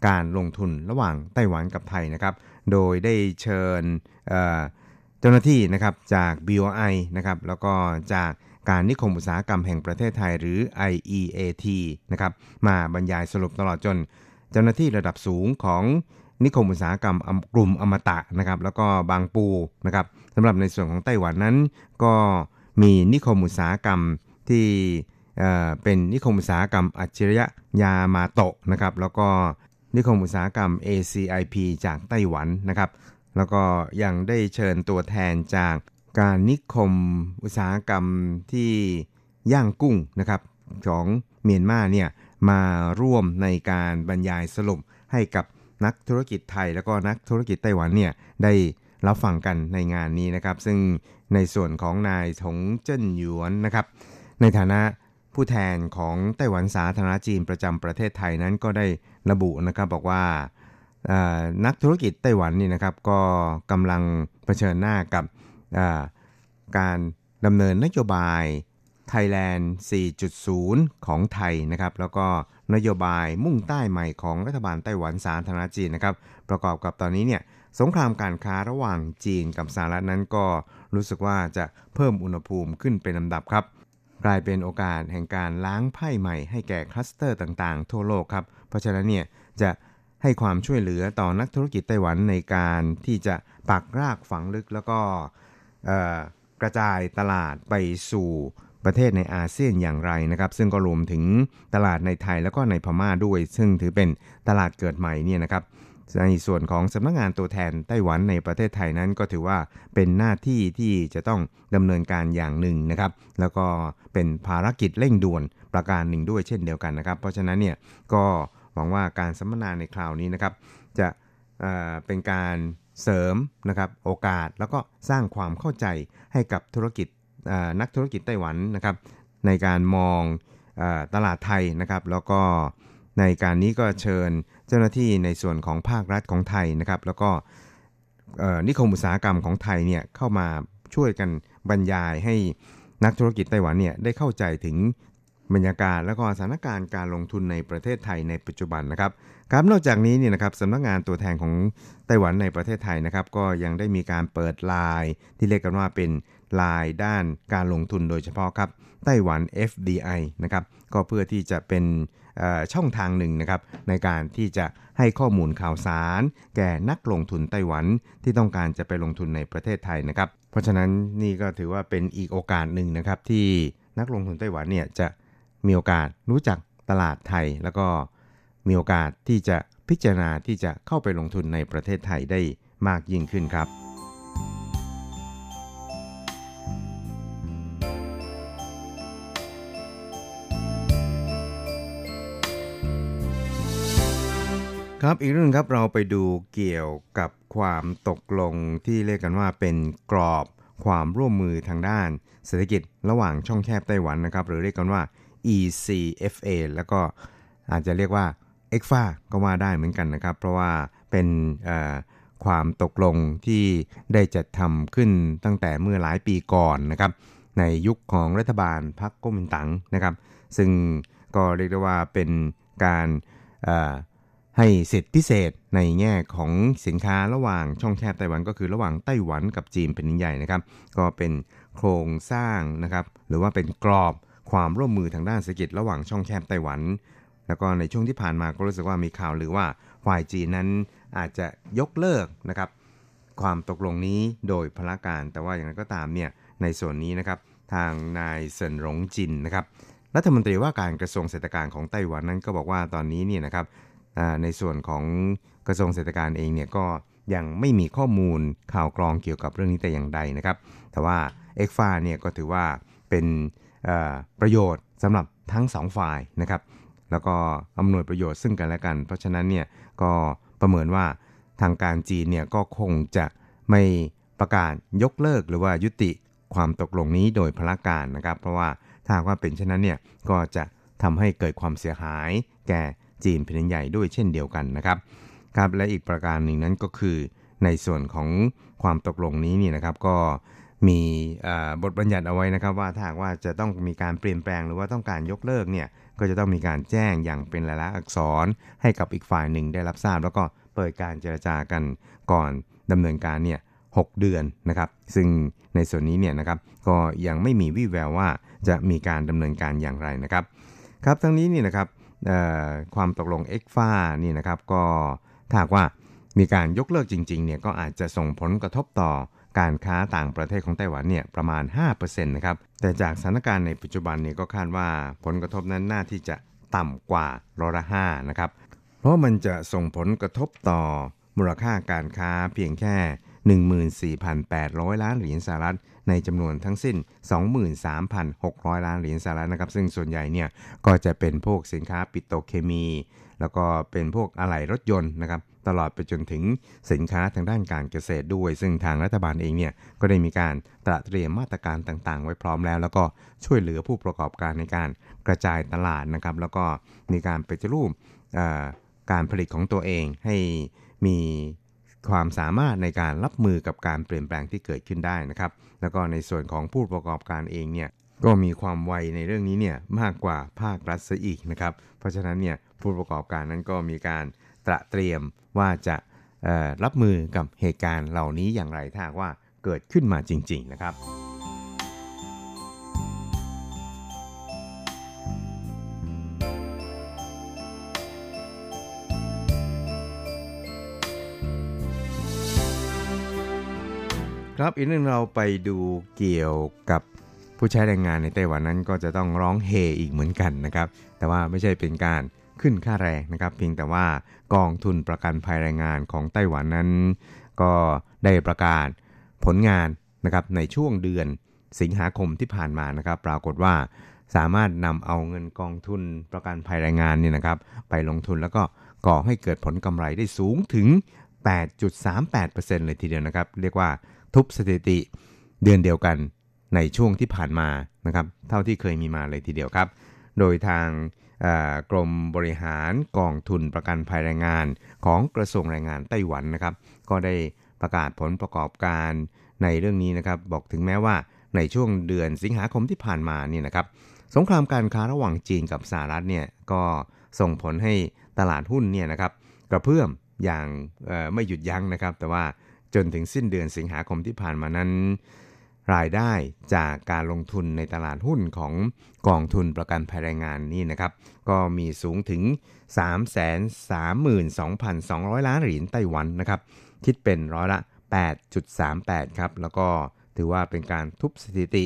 [SPEAKER 7] การลงทุนระหว่างไต้หวันกับไทยนะครับ โดยได้เชิญ เจ้าหน้าที่นะครับจาก BOI นะครับแล้วก็จากการนิคมอุตสาหกรรมแห่งประเทศไทยหรือ IEAT นะครับมาบรรยายสรุปตลอดจน เจ้าหน้าที่ระดับสูงของนิคมอุตสาหกรรมกลุ่มอมตะนะครับแล้วก็บางปูนะครับสำหรับในส่วนของไต้หวันนั้น ก็มีนิคมอุตสาหกรรมที่เอ่อเป็นนิคมอุตสาหกรรมอัจฉริยะยามาโตะนะครับแล้วก็นิคมอุตสาหกรรม ACIP จากไต้หวันนะครับ แล้วก็ยังได้เชิญตัวแทนจากการนิคมอุตสาหกรรมที่ย่างกุ้งนะครับของเมียนมาเนี่ยมาร่วมในการบรรยายสรุปให้กับนักธุรกิจไทย แล้วก็นักธุรกิจไต้หวันเนี่ยได้รับฟังกันในงานนี้นะครับ ซึ่งในส่วนของนายถงเจิ้นหยวนนะครับ ในฐานะผู้แทนของไต้หวันสาธารณจีนประจำประเทศไทยนั้นก็ได้ระบุนะครับบอกว่า นักธุรกิจไต้หวันนี่นะครับก็กำลังเผชิญหน้ากับการดำเนินนโยบาย Thailand 4.0 ของไทยนะครับ แล้วก็นโยบายมุ่งใต้ใหม่ของรัฐบาลไต้หวันสาธารณจีนนะครับ ประกอบกับตอนนี้เนี่ยสงครามการค้าระหว่างจีนกับสหรัฐนั้นก็รู้สึกว่าจะเพิ่มอุณหภูมิขึ้นเป็นลำดับครับ กลายเป็นโอกาสแห่งการล้างไพ่ใหม่ให้แก่คลัสเตอร์ต่างๆ ทั่วโลกครับ เพราะฉะนั้นเนี่ยจะ ให้ความช่วยเหลือต่อนักธุรกิจไต้หวันในการที่จะปักรากฝังลึกแล้วก็กระจายตลาดไปสู่ประเทศในอาเซียนอย่างไรนะครับ ซึ่งก็รวมถึงตลาดในไทยแล้วก็ในพม่าด้วย ซึ่งถือเป็นตลาดเกิดใหม่เนี่ยนะครับในส่วนของสำนักงานตัวแทนไต้หวันในประเทศไทยนั้นก็ถือว่าเป็นหน้าที่ที่จะต้องดำเนินการอย่างหนึ่งนะครับ แล้วก็เป็นภารกิจเร่งด่วนประการหนึ่งด้วยเช่นเดียวกันนะครับ เพราะฉะนั้นเนี่ยก็ หวังว่าการสัมมนาในคราวนี้นะครับ จะเเป็นการเสริมนะครับโอกาสแล้วก็สร้างความเข้าใจให้กับธุรกิจนักธุรกิจไต้หวันนะครับ ในการมองอตลาดไทยนะครับ แล้วก็ในการนี้ก็เชิญเจ้าหน้าที่ในส่วนของภาครัฐของไทยนะครับ แล้วก็นิคมอุตสาหกรรมของไทยเนี่ยเข้ามาช่วยกันบรรยายให้นักธุรกิจไต้หวันเนี่ยได้เข้าใจถึง บรรยากาศและก็สถานการณ์การลงทุนในประเทศไทยในปัจจุบันนะครับครับนอกจากนี้เนี่ยนะครับสำนักงานตัวแทนของไต้หวันในประเทศไทยนะครับ ก็ยังได้มีการเปิดไลน์ที่เรียกกันว่าเป็นไลน์ด้านการลงทุนโดยเฉพาะครับไต้หวัน FDI นะครับก็เพื่อที่จะเป็นช่องทางหนึ่งนะครับในการที่จะให้ข้อมูลข่าวสาร แก่นักลงทุนไต้หวันที่ต้องการจะไปลงทุนในประเทศไทยนะครับ เพราะฉะนั้นนี่ก็ถือว่าเป็นอีกโอกาสหนึ่งนะครับที่นักลงทุนไต้หวันเนี่ยจะ มีโอกาสรู้จักตลาดไทย แล้วก็มีโอกาสที่จะพิจารณาที่จะเข้าไปลงทุนในประเทศไทยได้มากยิ่งขึ้นครับ ครับอีกเรื่องครับเราไปดูเกี่ยวกับความตกลงที่เรียกกันว่าเป็นกรอบความร่วมมือทางด้าน เศรษฐกิจระหว่างช่องแคบไต้หวันนะครับ หรือเรียกกันว่า ECFA แล้วก็อาจจะเรียกว่า ECFA ก็ว่าได้เหมือนกันนะครับ เพราะว่าเป็นความตกลงที่ได้จัดทำขึ้นตั้งแต่เมื่อหลายปีก่อนนะครับ ในยุคของรัฐบาลพรรคก๊กมินตั๋งนะครับ ซึ่งก็เรียกได้ว่าเป็นการให้สิทธิพิเศษในแง่ของสินค้าระหว่างช่องแคบไต้หวันก็คือระหว่างไต้หวันกับจีนเป็นใหญ่นะครับ ก็เป็นโครงสร้างนะครับ หรือว่าเป็นกรอบ ความร่วมมือทางด้านเศรษฐกิจระหว่างช่องแคบไต้หวัน แล้วก็ในช่วงที่ผ่านมาก็รู้สึกว่ามีข่าวหรือว่าฝ่ายจีนนั้นอาจจะยกเลิกนะครับความตกลงนี้โดยพละการแต่ว่าอย่างไรก็ตามเนี่ยในส่วนนี้นะครับทางนายเซินหลงจินนะครับรัฐมนตรีว่าการกระทรวงเศรษฐการของไต้หวันนั้นก็บอกว่าตอนนี้เนี่ยนะครับในส่วนของกระทรวงเศรษฐการเองเนี่ยก็ยังไม่มีข้อมูลข่าวกรองเกี่ยวกับเรื่องนี้แต่อย่างใดนะครับ แต่ว่าเอ็กฟาเนี่ยก็ถือว่าเป็น ประโยชน์สำหรับทั้งสองฝ่ายนะครับ แล้วก็อำนวยประโยชน์ซึ่งกันและกัน เพราะฉะนั้นเนี่ยก็ประเมินว่าทางการจีนเนี่ยก็คงจะไม่ประกาศยกเลิกหรือว่ายุติความตกลงนี้โดยพละการนะครับ เพราะว่าถ้าว่าเป็นเช่นนั้นเนี่ยก็จะทำให้เกิดความเสียหาย แก่จีนแผ่นใหญ่ด้วยเช่นเดียวกันนะครับครับและอีกประการหนึ่งนั้นก็คือ ในส่วนของความตกลงนี้นี่นะครับ ก็ มีบทบัญญัติเอาไว้นะครับว่าถ้าหากว่าจะต้องมีการเปลี่ยนแปลงหรือว่าต้องการยกเลิกเนี่ยก็จะต้องมีการแจ้งอย่างเป็นลายลักษณ์อักษร ให้กับอีกฝ่ายหนึ่งได้รับทราบ แล้วก็เปิดการเจรจากันก่อนดำเนินการเนี่ย6เดือนนะครับซึ่งในส่วนนี้เนี่ยนะครับก็ยังไม่มีวี่แววว่าจะมีการดำเนินการอย่างไรนะครับครับทั้งนี้นี่นะครับความตกลง e x f a นี่นะครับก็ถ้าว่ามีการยกเลิกจริงๆเนี่ยก็อาจจะส่งผลกระทบต่อ การค้าต่างประเทศของไต้หวันเนี่ยประมาณ 5%นะครับ แต่จากสถานการณ์ในปัจจุบันเนี่ยก็คาดว่าผลกระทบนั้นน่าที่จะต่ำกว่าร้อยละ5นะครับ เพราะมันจะส่งผลกระทบต่อมูลค่าการค้าเพียงแค่ 14,800 ล้านเหรียญสหรัฐ ในจำนวนทั้งสิ้น 23,600 ล้านเหรียญสหรัฐนะครับ ซึ่งส่วนใหญ่เนี่ยก็จะเป็นพวกสินค้าปิโตเคมี แล้วก็เป็นพวกอะไหล่รถยนต์นะครับ ตลอดไปจนถึงสินค้าทางด้านการเกษตรด้วย ซึ่งทางรัฐบาลเองเนี่ยก็ได้มีการตระเตรียมมาตรการต่างๆ ไว้พร้อมแล้ว แล้วก็ช่วยเหลือผู้ประกอบการในการกระจายตลาดนะครับ แล้วก็มีการไปฏิรูปการผลิตของตัวเองให้มีความสามารถในการรับมือกับการเปลี่ยนแปลงที่เกิดขึ้นได้นะครับ แล้วก็ในส่วนของผู้ประกอบการเองเนี่ยก็มีความไวในเรื่องนี้เนี่ยมากกว่าภาครัฐซะอีกนะครับ เพราะฉะนั้นเนี่ยผู้ประกอบการนั้นก็มีการตระเตรียม ว่าจะรับมือกับเหตุการณ์เหล่านี้อย่างไรถ้าว่าเกิดขึ้นมาจริง ๆ นะครับ ครับอีกหนึ่งเราไปดูเกี่ยวกับผู้ใช้แรงงานในไต้หวันนั้นก็จะต้องร้องเฮอีกเหมือนกันนะครับ แต่ว่าไม่ใช่เป็นการ ขึ้นค่าแรงนะครับ เพียงแต่ว่ากองทุนประกันภัยแรงงานของไต้หวันนั้น ก็ได้ประกาศผลงานนะครับในช่วงเดือนสิงหาคมที่ผ่านมานะครับ ปรากฏว่าสามารถนำเอาเงินกองทุนประกันภัยแรงงานเนี่ยนะครับ ไปลงทุนแล้วก็ก่อให้เกิดผลกำไรได้สูงถึง 8.38%เลยทีเดียวนะครับ เรียกว่าทุบสถิติเดือนเดียวกันในช่วงที่ผ่านมานะครับ เท่าที่เคยมีมาเลยทีเดียวครับ โดยทาง กรมบริหารกองทุนประกันภัยแรงงานของกระทรวงแรงงานไต้หวันนะครับ ก็ได้ประกาศผลประกอบการในเรื่องนี้นะครับ บอกถึงแม้ว่าในช่วงเดือนสิงหาคมที่ผ่านมาเนี่ยนะครับ สงครามการค้าระหว่างจีนกับสหรัฐเนี่ยก็ส่งผลให้ตลาดหุ้นเนี่ยนะครับ กระเพื่อมอย่างไม่หยุดยั้งนะครับ แต่ว่าจนถึงสิ้นเดือนสิงหาคมที่ผ่านมานั้น รายได้จากการลงทุนในตลาดหุ้นของกองทุนประกันภัยแรงงานนี่นะครับ ก็มีสูงถึง 332,200 ล้านเหรียญไต้หวันนะครับ คิดเป็นร้อยละ 8.38 ครับ แล้วก็ถือว่าเป็นการทุบสถิติ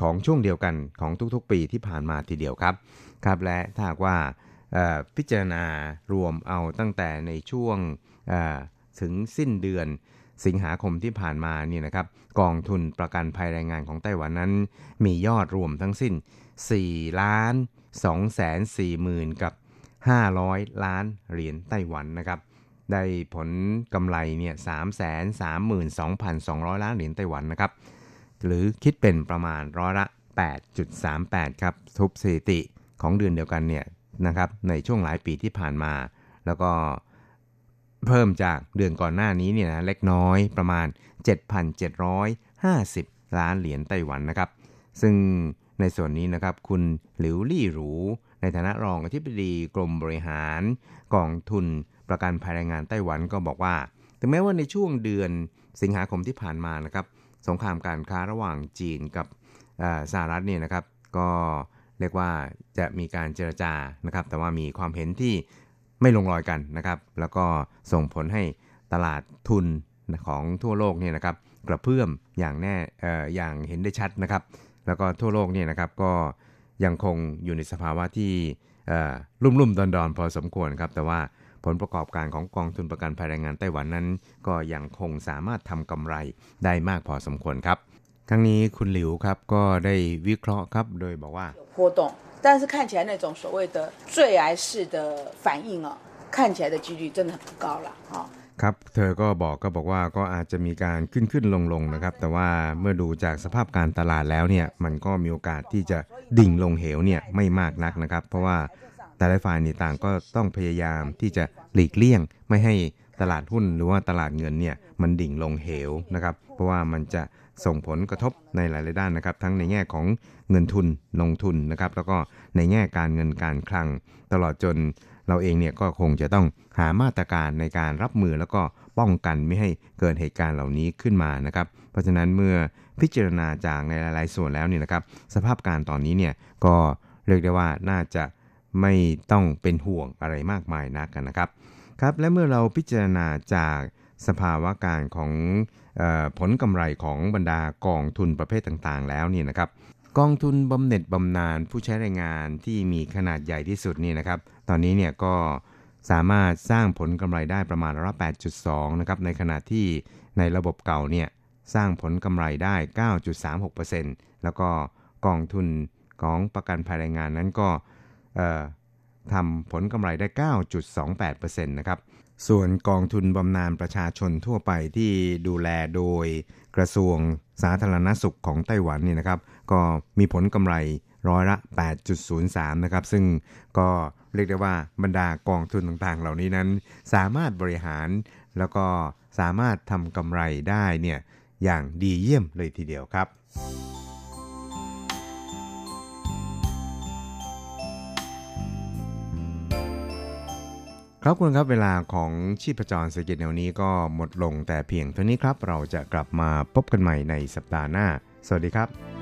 [SPEAKER 7] ของช่วงเดียวกันของทุกๆ ปีที่ผ่านมาทีเดียวครับ ครับและถ้าว่าพิจารณารวมเอาตั้งแต่ในช่วงถึงสิ้นเดือนสิงหาคมที่ผ่านมานี่นะครับ กองทุนประกันภัยแรงงานของไต้หวันนั้น มียอดรวมทั้งสิ้น 4 ล้าน2แสน4หมื่นกับ 500 ล้านเหรียญไต้หวันนะครับ ได้ผลกำไรเนี่ย3 3 2 2 0 0 ล้านเหรียญไต้หวันนะครับ หรือคิดเป็นประมาณร้อยละ 8.38 ครับทุบสถิติของเดือนเดียวกันเนี่ยนะครับในช่วงหลายปีที่ผ่านมา แล้วก็ เพิ่มจากเดือนก่อนหน้านี้เนี่ยนะเล็กน้อยประมาณ 7,750 ล้านเหรียญไต้หวันนะครับ ซึ่งในส่วนนี้นะครับคุณหลิวลี่หรู ในฐานะรองอธิบดีกรมบริหาร กองทุนประกันภัยแรงงานไต้หวันก็บอกว่า ถึงแม้ว่าในช่วงเดือนสิงหาคมที่ผ่านมานะครับสงครามการค้าระหว่างจีนกับสหรัฐเนี่ยนะครับ ก็เรียกว่าจะมีการเจรจานะครับ แต่ว่ามีความเห็นที่ ไม่ลงรอยกันนะครับ แล้วก็ส่งผลให้ตลาดทุนของทั่วโลกเนี่ยนะครับกระเพื่อมอย่างแน่ออย่างเห็นได้ชัดนะครับ แล้วก็ทั่วโลกเนี่ยนะครับก็ยังคงอยู่ในสภาวะที่รุ่มรุ่มดอนดอนพอสมควรครับ แต่ว่าผลประกอบการของกองทุนประกันภัยแรงงานไต้หวันนั้น ก็ยังคงสามารถทำกำไรได้มากพอสมควรครับ ทั้งนี้คุณหลิวครับก็ได้วิเคราะห์ครับโดยบอกว่า
[SPEAKER 8] 但是看起来那种所谓的坠崖式的反应啊，看起来的几率真的很不高了啊。
[SPEAKER 7] ครับเธอก็บอกก็บอกว่าก็อาจจะมีการขึ้นขึ้นลงลงนะครับ แต่ว่าเมื่อดูจากสภาพการตลาดแล้วเนี่ยมันก็มีโอกาสที่จะดิ่งลงเหวเนี่ยไม่มากนักนะครับ เพราะว่าแต่ละฝ่ายนี่ต่างก็ต้องพยายามที่จะหลีกเลี่ยง ไม่ให้ตลาดหุ้นหรือว่าตลาดเงินเนี่ยมันดิ่งลงเหวนะครับ เพราะว่ามันจะ ส่งผลกระทบในหลาย ๆ ด้านนะครับ ทั้งในแง่ของเงินทุนลงทุนนะครับ แล้วก็ในแง่การเงินการคลัง ตลอดจนเราเองเนี่ยก็คงจะต้องหามาตรการในการรับมือแล้วก็ป้องกันไม่ให้เกิดเหตุการณ์เหล่านี้ขึ้นมานะครับ เพราะฉะนั้นเมื่อพิจารณาจากในหลาย ๆ ส่วนแล้วเนี่ยนะครับ สภาพการตอนนี้เนี่ยก็เรียกได้ว่าน่าจะไม่ต้องเป็นห่วงอะไรมากมายนักกันนะครับครับและเมื่อเราพิจารณาจาก สภาวะการของผลกำไรของบรรดากองทุนประเภทต่างๆ แล้วนี่นะครับกองทุนบำเหน็จบำนาญผู้ใช้แรงงานที่มีขนาดใหญ่ที่สุดนี่นะครับ ตอนนี้เนี่ยก็สามารถสร้างผลกำไรได้ประมาณร้อยแปดจุดสองนะครับในขณะที่ในระบบเก่าเนี่ยสร้างผลกำไรได้ 9.36%แล้วก็กองทุนของประกันภัยแรงงานนั้นก็ทำผลกำไรได้ 9.28%นะครับ ส่วนกองทุนบำนาญประชาชนทั่วไปที่ดูแลโดยกระทรวงสาธารณสุขของไต้หวันนี่นะครับ ก็มีผลกำไรร้อยละ 8.03 นะครับ ซึ่งก็เรียกได้ว่าบรรดากองทุนต่างๆ เหล่านี้นั้น สามารถบริหารแล้วก็สามารถทำกำไรได้เนี่ยอย่างดีเยี่ยมเลยทีเดียวครับ ครับคุณครับเวลาของชีพจรเศรษฐกิจแนวนี้ก็หมดลงแต่เพียงเท่านี้ครับ เราจะกลับมาพบกันใหม่ในสัปดาห์หน้า สวัสดีครับ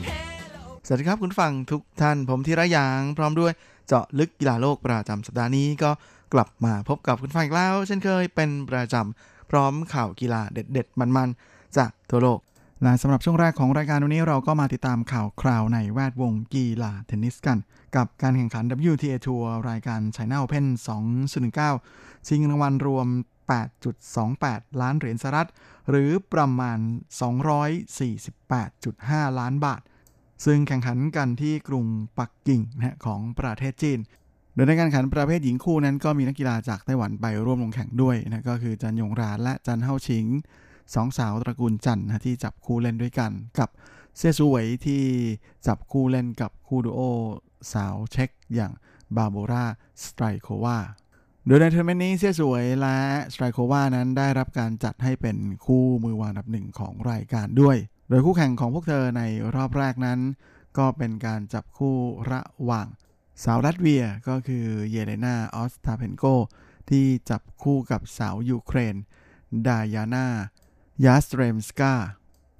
[SPEAKER 9] สวัสดีครับคุณฟังทุกท่านผมธีระยาง พร้อมด้วยเจาะลึกกีฬาโลกประจำสัปดาห์นี้ก็กลับมาพบกับคุณฟังอีกแล้ว เช่นเคยเป็นประจำพร้อมข่าวกีฬาเด็ด ๆ มันๆ จากทั่วโลกและสำหรับช่วงแรกของรายการวันนี้เราก็มาติดตามข่าวคราวในแวดวงกีฬาเทนนิสกัน กับการแข่งขัน WTA Tour รายการ China Open 2019 ชิงรางวัลรวม 8.28 ล้านเหรียญสหรัฐ หรือประมาณ 248.5 ล้านบาท ซึ่งแข่งขันกันที่กรุงปักกิ่งนะของประเทศจีน โดยในการแข่งขันประเภทหญิงคู่นั้นก็มีนักกีฬาจากไต้หวันไปร่วมลงแข่งด้วยนะก็คือจันยงรานและจันเฮาชิงสองสาวตระกูลจันนะที่จับคู่เล่นด้วยกันกับเซียซูเหวยที่จับคู่เล่นกับคู่ดูโอสาวเช็กอย่างบาโบราสไตรโควาโดยในทัวร์นาเมนต์นี้เซี่ยสวยและสไตรโควานั้นได้รับการจัดให้เป็นคู่มือวางอันดับหนึ่งของรายการด้วย โดยคู่แข่งของพวกเธอในรอบแรกนั้น ก็เป็นการจับคู่ระหว่างสาวลัตเวียก็คือเยเลนาออสตาเพนโก ที่จับคู่กับสาวยูเครน ดายานายาสเตรมสกา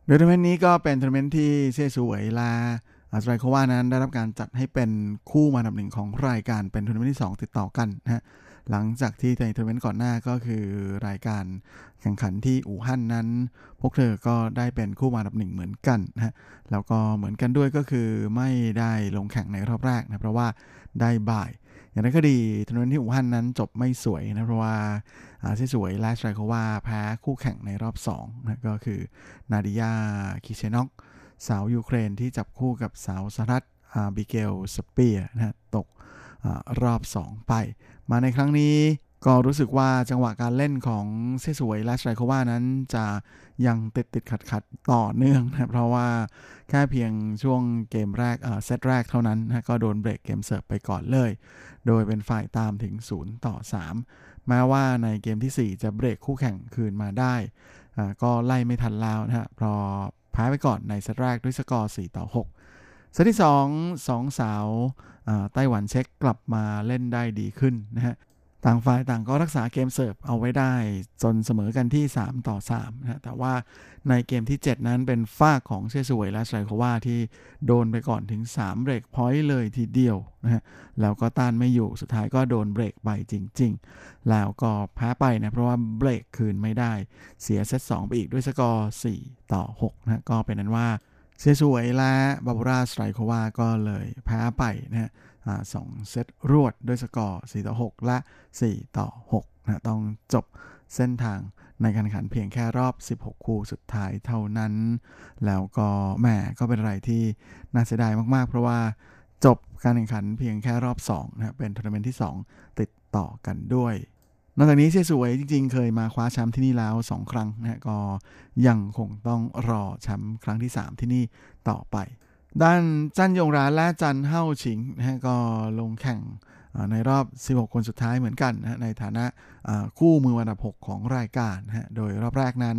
[SPEAKER 9] โดยทัวร์นาเมนต์นี้ก็เป็นทัวร์นาเมนต์ที่เซี่ยสวยและสไตรโควานั้นได้รับการจัดให้เป็นคู่มืออันดับหนึ่งของรายการเป็นทัวร์นาเมนต์ที่ 2 ติดต่อกันนะฮะ หลังจากที่ในทัวร์นาเมนต์ก่อนหน้าก็คือรายการแข่งขันที่อู่ฮั่นนั้น พวกเธอก็ได้เป็นคู่มืออันดับหนึ่งเหมือนกันนะฮะแล้วก็เหมือนกันด้วยก็คือไม่ได้ลงแข่งในรอบแรกนะเพราะว่าได้ bye อย่างไรก็ดีทัวร์นาเมนต์ที่อู่ฮั่นนั้นจบไม่สวยนะเพราะว่าเซี่ยสูเวยและสตรีโควาแพ้คู่แข่งในรอบ2นะก็คือนาดิยาคิเชนอกสาวยูเครนที่จับคู่กับสาวสหรัฐอาบิเกลสเปียนะตก รอบ 2 ไป มาในครั้งนี้ก็รู้สึกว่าจังหวะการเล่นของเซี่ยสูเวยและสตรีโควานั้นจะยังติดติดขัดขัดต่อเนื่องนะเพราะว่าแค่เพียงช่วงเกมแรกเซตแรกเท่านั้นนะก็โดนเบรกเกมเสิร์ฟไปก่อนเลย โดยเป็นฝ่ายตามถึง 0 ต่อ 3 แม้ว่าในเกมที่ 4 จะเบรกคู่แข่งคืนมาได้ ก็ไล่ไม่ทันแล้วนะฮะพอแพ้ไปก่อนในเซตแรกด้วยสกอร์ 4 ต่อ 6เซตที่ 2 2 สาว ไต้หวันเช็คกลับมาเล่นได้ดีขึ้นนะฮะต่างฝ่ายต่างก็รักษาเกมเสิร์ฟเอาไว้ได้ จนเสมอกันที่ 3 ต่อ3นะแต่ว่าในเกมที่ 7 นั้นเป็นฝ่ายของเซี่ยสูเวยและสตรีโควาที่โดนไปก่อนถึง 3 break point เลยทีเดียวนะฮะแล้วก็ต้านไม่อยู่สุดท้ายก็โดนเบรกไปจริง ๆ แล้วก็แพ้ไปนะ เพราะว่าเบรกคืนไม่ได้เสียเซต2ไปอีกด้วยสกอร์ 4 ต่อ6นะก็เป็นนั้นว่า เชสวยและบาบูราสไตรโควาก็เลยแพ้ไปนะฮะสองเซตรวดด้วยสกอร์ 4 ต่อ 6 และ 4 ต่อ6นะต้องจบเส้นทางในการแข่งขันเพียงแค่รอบ 16 คู่สุดท้ายเท่านั้น แล้วก็แหมก็เป็นอะไรที่น่าเสียดายมาก ๆ เพราะว่าจบการแข่งขันเพียงแค่รอบ2นะเป็นทัวร์นาเมนต์ที่ 2 ติดต่อกันด้วย นอกจากนี้เซี่ยสูเวยจริงๆ เคยมาคว้าแชมป์ที่นี่แล้ว 2 ครั้งนะก็ยังคงต้องรอแชมป์ครั้งที่ 3 ที่นี่ต่อไป ด้านจันยงรานและจันเฮ้าชิงนะก็ลงแข่งในรอบ 16 คนสุดท้ายเหมือนกันนะในฐานะคู่มือวางอันดับ 6 ของรายการนะโดยรอบแรกนั้น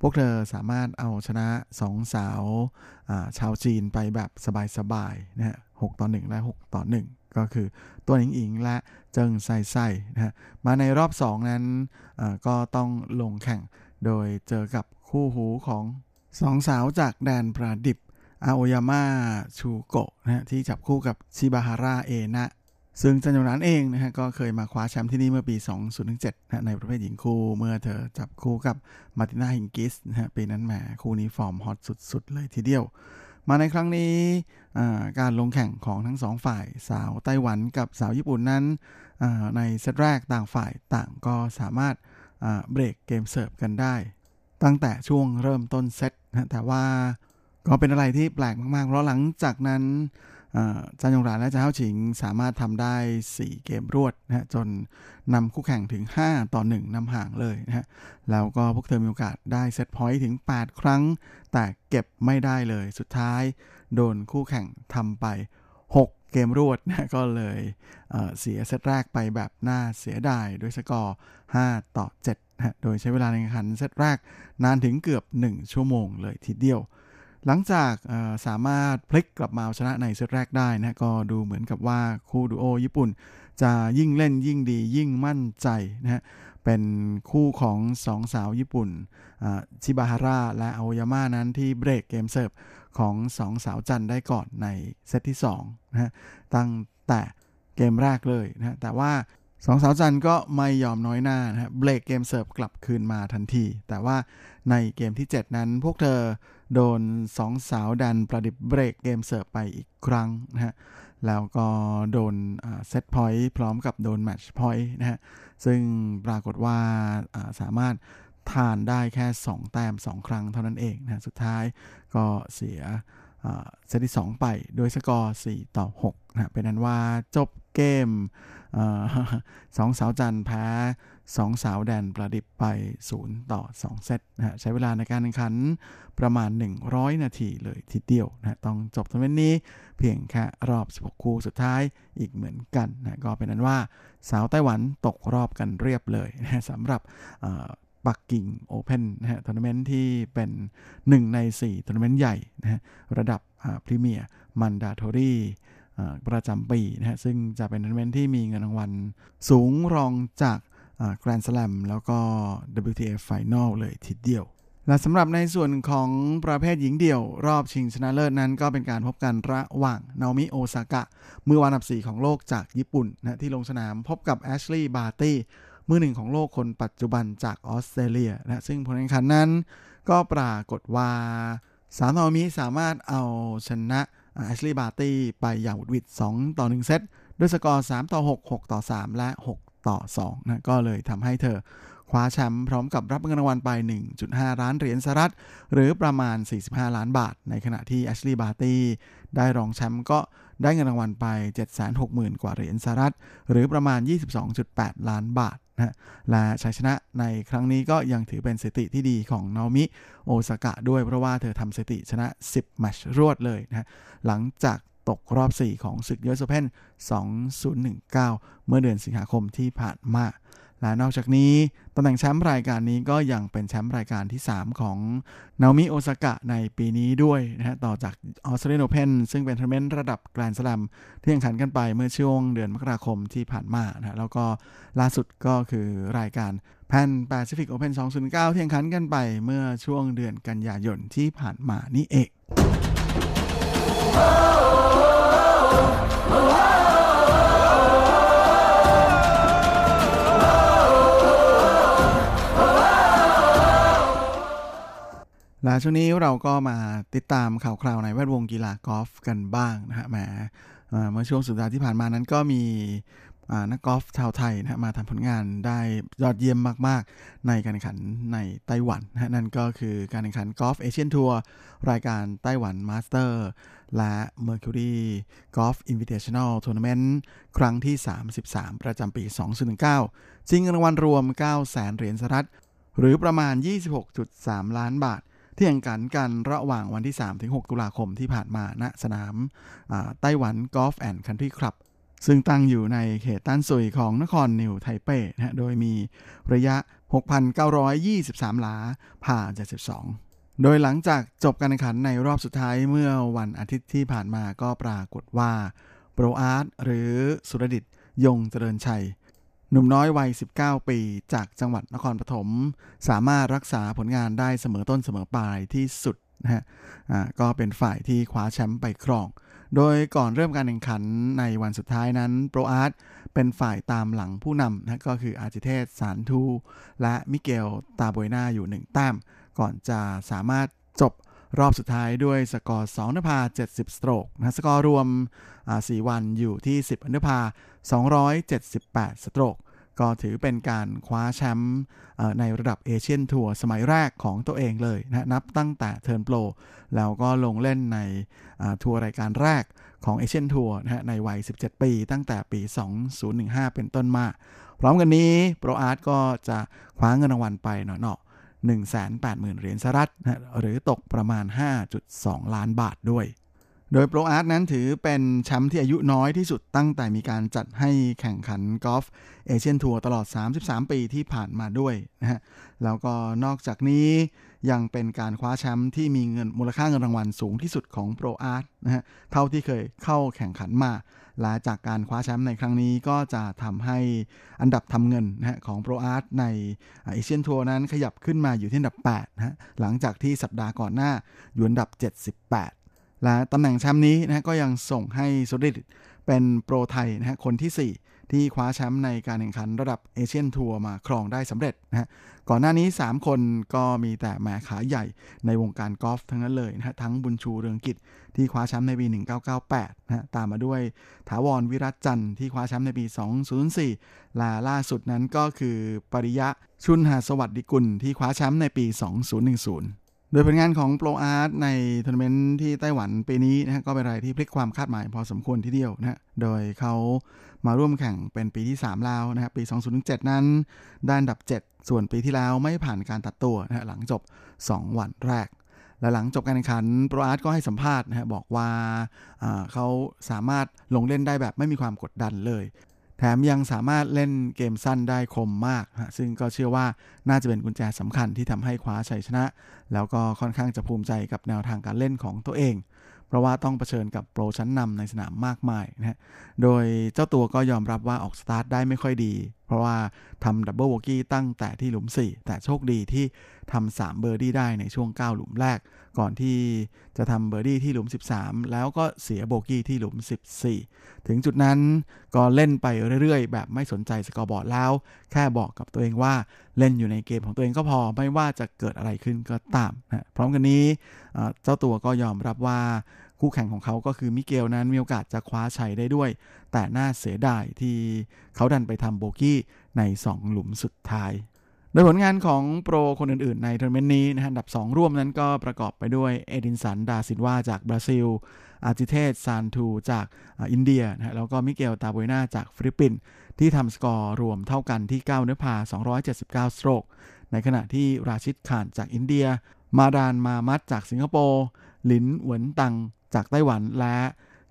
[SPEAKER 9] พวกเธอสามารถเอาชนะสองสาวชาวจีนไปแบบสบายๆนะฮะ6ต่อ 1 และ 6 ต่อ 1 ก็คือตัวหนิงอิงและเจิงไซไซนะฮะมาในรอบ 2 นั้นก็ต้องลงแข่งโดยเจอกับคู่หูของสองสาวจากแดนปราดิบอาโอยาม่าชูโกะนะที่จับคู่กับชิบาฮาร่าเอนะซึ่งจันยงรานเองนะฮะก็เคยมาคว้าแชมป์ที่นี่เมื่อปี 2007นะในประเภทหญิงคู่เมื่อเธอจับคู่กับมาตินาฮิงกิสนะฮะปีนั้นแหมคู่นี้ฟอร์มฮอตสุด ๆ เลยทีเดียว มาในครั้งนี้การลงแข่งของทั้งสองฝ่ายสาวไต้หวันกับสาวญี่ปุ่นนั้น ในเซตแรกต่างฝ่ายต่างก็สามารถเบรกเกมเสิร์ฟกันได้ ตั้งแต่ช่วงเริ่มต้นเซตนะแต่ว่าก็เป็นอะไรที่แปลกมากๆ เพราะหลังจากนั้น จานยงรานและจาเฮาชิงสามารถทำได้ 4 เกมรวดนะจนนำคู่แข่งถึง 5 ต่อ 1นำห่างเลยนะฮะแล้วก็พวกเธอมีโอกาสได้เซตพอยต์ถึง 8 ครั้ง แต่เก็บไม่ได้เลยสุดท้าย โดนคู่แข่งทำไป 6 เกมรวดนะก็เลยเเสียเซตแรกไปแบบน่าเสียดายด้วยสกอร์ 5 ต่อ7นะโดยใช้เวลาในการแข่งเซตแรกนานถึงเกือบ 1 ชั่วโมงเลยทีเดียว หลังจากสามารถพลิกกลับมาชนะในเซตแรกได้นะก็ดูเหมือนกับว่าคู่ดูโอญี่ปุ่น จะยิ่งเล่นยิ่งดียิ่งมั่นใจนะฮะเป็นคู่ของสองสาวญี่ปุ่นชิบาฮาร่าและอาโอยาม่านั้นที่เบรกเกมเซิร์ฟของสองสาวจันได้ก่อนในเซตที่2นะฮะตั้งแต่เกมแรกเลยนะแต่ว่าสองสาวจันก็ไม่ยอมน้อยหน้านะฮะเบรกเกมเซิร์ฟกลับคืนมาทันที แต่ว่าในเกมที่ 7 นั้นพวกเธอ โดนสองสาวแดนปลาดิบเบรกเกมเซิร์ฟไปอีกครั้งนะฮะ แล้วก็โดน set point พร้อมกับโดน match point นะฮะ ซึ่งปรากฏว่าสามารถต้านได้แค่ 2 แต้ม 2 ครั้งเท่านั้นเองนะสุดท้ายก็เสียเซตที่ 2 ไปโดยสกอร์ 4 ต่อ6นะเป็นอันว่าจบเกมสองสาวจันแพ้ สองสาวแดนปลาดิบไป 0 ต่อ 2 เซตนะใช้เวลาในการแข่งขันประมาณ 100 นาทีเลยทีเดียวนะต้องจบทัวร์นาเมนต์นี้เพียงแค่รอบ 16 คู่สุดท้ายอีกเหมือนกันนะก็เป็นอันว่าสาวไต้หวันตกรอบกันเรียบเลยนะสำหรับปักกิ่งโอเพนนะฮะทัวร์นาเมนต์ที่เป็น 1 ใน4ทัวร์นาเมนต์ใหญ่นะฮะระดับ Premier Mandatory ประจำปีนะฮะซึ่งจะเป็นทัวร์นาเมนต์ที่มีเงินรางวัลสูงรองจาก แกรนด์สแลมแล้วก็ WTA Final เลยทีเดียว และสำหรับในส่วนของประเภทหญิงเดี่ยว รอบชิงชนะเลิศนั้นก็เป็นการพบกันระหว่างนาโอมิโอซากะ มือวางอันดับ 4 ของโลกจากญี่ปุ่นนะที่ลงสนามพบกับแอชลีย์บาร์ตี้มือหนึ่งของโลกคนปัจจุบันจากออสเตรเลียนะซึ่งผลการแข่งขันนั้น ก็ปรากฏว่าสาวนาโอมิสามารถเอาชนะแอชลีย์บาร์ตี้ไปอย่างหวุดหวิด2ต่อ 1 เซตด้วยสกอร์ 3 ต่อ 6 6 ต่อ 3 และ 6 ต่อ2นะก็เลยทำให้เธอคว้าแชมป์พร้อมกับรับเงินรางวัลไป 1.5 ล้านเหรียญสหรัฐ หรือประมาณ 45 ล้านบาท ในขณะที่แอชลีย์บาร์ตี้ได้รองแชมป์ก็ได้เงินรางวัลไป 760,000 กว่าเหรียญสหรัฐ หรือประมาณ 22.8 ล้านบาทนะและชัยชนะในครั้งนี้ก็ยังถือเป็นสถิติที่ดีของนามิโอซากะด้วยเพราะว่าเธอทำสถิติชนะ 10 แมตช์รวดเลยนะหลังจาก ตกรอบ 4 ของศึกยูเอสโอเพน2019 เมื่อเดือนสิงหาคมที่ผ่านมา และนอกจากนี้ตำแหน่งแชมป์รายการนี้ก็ยังเป็นแชมป์รายการที่ 3 ของนาโอมิโอซากะในปีนี้ด้วยนะฮะต่อจากออสเตรเลียนโอเพนซึ่งเป็นทัวร์นาเมนต์ระดับแกรนด์สลัมที่แข่งขันกันไปเมื่อช่วงเดือนมกราคมที่ผ่านมานะแล้วก็ล่าสุดก็คือรายการแพนแปซิฟิกโอเพน2009 ที่แข่งขันกันไปเมื่อช่วงเดือนกันยายนที่ผ่านมานี่เอง และช่วงนี้เราก็มาติดตามข่าวคราวในแวดวงกีฬากอล์ฟกันบ้างนะฮะแหมเมื่อช่วงสุดสัปดาห์ที่ผ่านมานั้นก็มี นักกอล์ฟชาวไทยนะมาทำผลงานได้ยอดเยี่ยมมาก ๆ ในการแข่งขันในไต้หวันนะนั่นก็คือการแข่งขันกอล์ฟเอเชียนทัวร์รายการไต้หวันมาสเตอร์และ Mercuries Golf Invitational Tournament ครั้งที่ 33 ประจำปี 2019ชิงรางวัลรวม 9 0 0 0 0 0 เหรียญสหรัฐ หรือประมาณ 26.3 ล้านบาท ที่แข่งขันกันระหว่างวันที่ 3-6 ตุลาคมที่ผ่านมาณสนามไต้หวันกอล์ฟ ซึ่งตั้งอยู่ในเขตต้านซุยของนครนิวไทเป้นะโดยมีระยะ 6,923 หลาผ่า72 โดยหลังจากจบการแข่งขันในรอบสุดท้ายเมื่อวันอาทิตย์ที่ผ่านมาก็ปรากฏว่า โปรอาร์ตหรือสุรดิตยงเจริญชัย หนุ่มน้อยวัย 19 ปี จากจังหวัดนครปฐมสามารถรักษาผลงานได้เสมอต้นเสมอปลายที่สุดนะฮะก็เป็นฝ่ายที่คว้าแชมป์ไปครอง โดยก่อนเริ่มการแข่งขันในวันสุดท้ายนั้นโปรอาร์ตเป็นฝ่ายตามหลังผู้นำนะก็คืออาจิเทศสารทู และมิเกลตาโบยนาอยู่1แต้ม ก่อนจะสามารถจบรอบสุดท้ายด้วยสกอร์2นภา70 สโตรกนะสกอร์รวม 4 วันอยู่ที่ 10 อนดภา278 สโตรก ก็ถือเป็นการคว้าแชมป์ในระดับเอเชียนทัวร์สมัยแรกของตัวเองเลยนะนับตั้งแต่ turn pro แล้วก็ลงเล่นในทัวร์รายการแรกของเอเชียนทัวร์นะในวัย 17 ปี ตั้งแต่ปี 2015 เป็นต้นมา พร้อมกันนี้โปรอาร์ตก็จะคว้าเงินรางวัลไปเนาะ180,000 เหรียญสหรัฐนะหรือตกประมาณ 5.2 ล้านบาทด้วย โดยโปรอาร์ตนั้นถือเป็นแชมป์ที่อายุน้อยที่สุดตั้งแต่มีการจัดให้แข่งขันกอล์ฟเอเชียนทัวร์ตลอด 33 ปีที่ผ่านมาด้วยนะฮะแล้วก็นอกจากนี้ยังเป็นการคว้าแชมป์ที่มีเงินมูลค่าเงินรางวัลสูงที่สุดของโปรอาร์ตนะฮะเท่าที่เคยเข้าแข่งขันมาและจากการคว้าแชมป์ในครั้งนี้ก็จะทำให้อันดับทำเงินนะฮะของโปรอาร์ตในเอเชียนทัวร์นั้นขยับขึ้นมาอยู่ที่อันดับ8นะฮะหลังจากที่สัปดาห์ก่อนหน้าอยู่อันดับ 78 และตำแหน่งแชมป์นี้นะก็ยังส่งให้สุริตเป็นโปรไทยนะฮะคนที่ 4 ที่คว้าแชมป์ในการแข่งขันระดับเอเชียนทัวร์มาครองได้สำเร็จนะฮะก่อนหน้านี้ 3 คนก็มีแต่แหมขาใหญ่ในวงการกอล์ฟทั้งนั้นเลยนะฮะทั้งบุญชูเรืองกิจที่คว้าแชมป์ในปี 1998นะฮะตามมาด้วยถาวรวิรัตจันทร์ที่คว้าแชมป์ในปี 2004และล่าสุดนั้นก็คือปริยะชุนหาสวัสดิกุลที่คว้าแชมป์ในปี 2010 ดยผลงานของโปรอาร์ตในทัวร์นาเมนต์ที่ไต้หวันปีนี้นะฮะก็เป็นอะไรที่พลิกความคาดหมายพอสมควรทีเดียวนะฮะโดยเขามาร่วมแข่งเป็นปีที่ 3 แล้วนะครับปี 2007นั้นได้อันดับ 7 ส่วนปีที่แล้วไม่ผ่านการตัดตัวนะฮะหลังจบ 2 วันแรก และหลังจบการแข่งขันโปรอาร์ตก็ให้สัมภาษณ์นะฮะบอกว่าเขาสามารถลงเล่นได้แบบไม่มีความกดดันเลย แถมยังสามารถเล่นเกมสั้นได้คมมากนะซึ่งก็เชื่อว่าน่าจะเป็นกุญแจสำคัญที่ทำให้คว้าชัยชนะ แล้วก็ค่อนข้างจะภูมิใจกับแนวทางการเล่นของตัวเอง เพราะว่าต้องเผชิญกับโปรชั้นนำในสนามมากมายนะฮะโดยเจ้าตัวก็ยอมรับว่าออกสตาร์ทได้ไม่ค่อยดี เพราะว่าทำดับเบิลโบกี้ตั้งแต่ที่หลุม 4 แต่โชคดีที่ทำ3เบอร์ดี้ได้ในช่วง 9 หลุมแรก ก่อนที่จะทำเบอร์ดี้ที่หลุม 13 แล้วก็เสียโบกี้ที่หลุม 14 ถึงจุดนั้นก็เล่นไปเรื่อยๆ แบบไม่สนใจสกอร์บอร์ดแล้ว แค่บอกกับตัวเองว่าเล่นอยู่ในเกมของตัวเองก็พอไม่ว่าจะเกิดอะไรขึ้นก็ตามนะพร้อมกันนี้เจ้าตัวก็ยอมรับว่า คู่แข่งของเขาก็คือมิเกลนั้นมีโอกาสจะคว้าชัยได้ด้วย แต่น่าเสียดายที่เขาดันไปทำโบกี้ใน 2 หลุมสุดท้าย โดยผลงานของโปรคนอื่นๆ ในทัวร์นาเมนต์นี้นะฮะอันดับ 2 ร่วมนั้นก็ประกอบไปด้วยเอดิลสัน ดาซิลวาจากบราซิล อาจิเทช ซานดูจากอินเดียนะฮะแล้วก็มิเกลตาบูยนาจากฟิลิปปินส์ที่ทำสกอร์รวมเท่ากันที่ 9 อันเดอร์พาร์ 279 สโตรก ในขณะที่ราชิดข่านจากอินเดีย มาร์ดานมามัตจากสิงคโปร์ หลินหวนตัง จากไต้หวันและ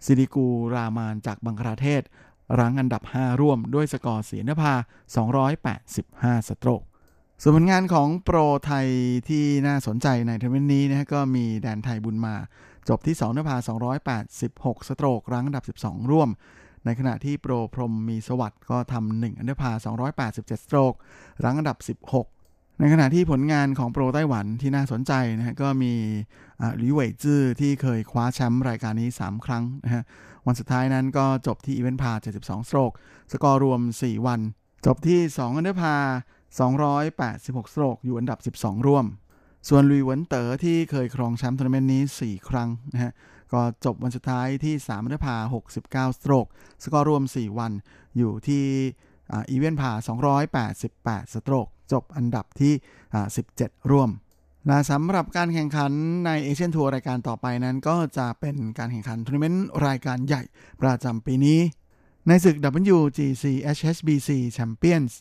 [SPEAKER 9] ซิริกูรามานจากบังคลาเทศ รั้งอันดับ 5 ร่วมด้วยสกอร์3 อันเดอร์พาร์ 285 สโตรกส่วนผลงานของโปรไทยที่น่าสนใจในทัวร์นาเมนต์นี้นะก็มีแดนไทยบุญมา จบที่2นื้อพา286 สโตรก รั้งอันดับ 12 ร่วม ในขณะที่โปรพรหมมีสวัสดิ์ก็ทำ1อันเดอร์พาร์ 287 สโตรก รั้งอันดับ 16 ในขณะที่ผลงานของโปรไต้หวันที่น่าสนใจนะฮะก็มีหลิวเว่ยจื้อที่เคยคว้าแชมป์รายการนี้ 3 ครั้งนะฮะวันสุดท้ายนั้นก็จบที่อีเวนพาร์ 72 สโตรก สกอร์รวม 4 วัน จบที่ 2 อันเดอร์พาร์ 286 สโตรก อยู่อันดับ 12 ร่วม ส่วนลุยเวินเต๋อที่เคยครองแชมป์ทัวร์นาเมนต์นี้ 4 ครั้งนะฮะก็จบวันสุดท้ายที่3อันเดอร์พาร์ 69 สโตรก สกอร์รวม 4 วัน อยู่ที่อีเวนพาร์ 288 สโตรก จบอันดับที่ 17 ร่วมและสำหรับการแข่งขันในเอเชียนทัวร์รายการต่อไปนั้นก็จะเป็นการแข่งขันทัวร์นาเมนต์รายการใหญ่ประจำปีนี้ ในศึก WGC HSBC Champions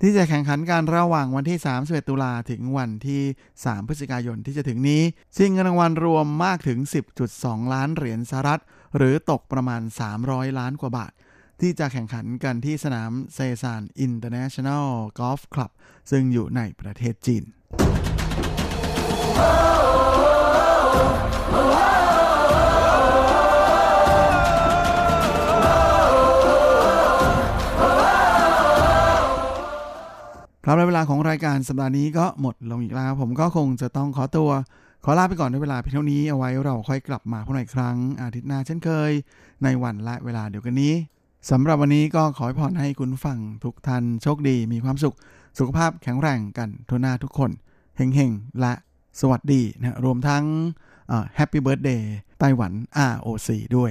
[SPEAKER 9] ที่จะแข่งขันการระหว่างวันที่ 31 ตุลาถึงวันที่ 3 พฤศจิกายนที่จะถึงนี้ชิงเงินรางวัลรวมมากถึง 10.2 ล้านเหรียญสหรัฐ หรือตกประมาณ 300 ล้านกว่าบาท ที่จะแข่งขันกันที่สนามเซซานอินเตอร์เนชั่นแนลกอล์ฟคลับซึ่งอยู่ในประเทศจีน ครับและเวลาของรายการสัปดาห์นี้ก็หมดลงอีกแล้ว ผมก็คงจะต้องขอตัวขอลาไปก่อนในเวลาเพียงเท่านี้เอาไว้เราค่อยกลับมาพบกันอีกครั้งอาทิตย์หน้าเช่นเคย ในวันและเวลาเดียวกันนี้ สำหรับวันนี้ก็ขอให้พรให้คุณฟังทุกท่านโชคดีมีความสุข สุขภาพแข็งแรงกันทุกหน้าทุกคนเฮงๆ และสวัสดีนะรวมทั้งแฮปปี้เบิร์ดเดย์ไต้หวัน ROC ด้วย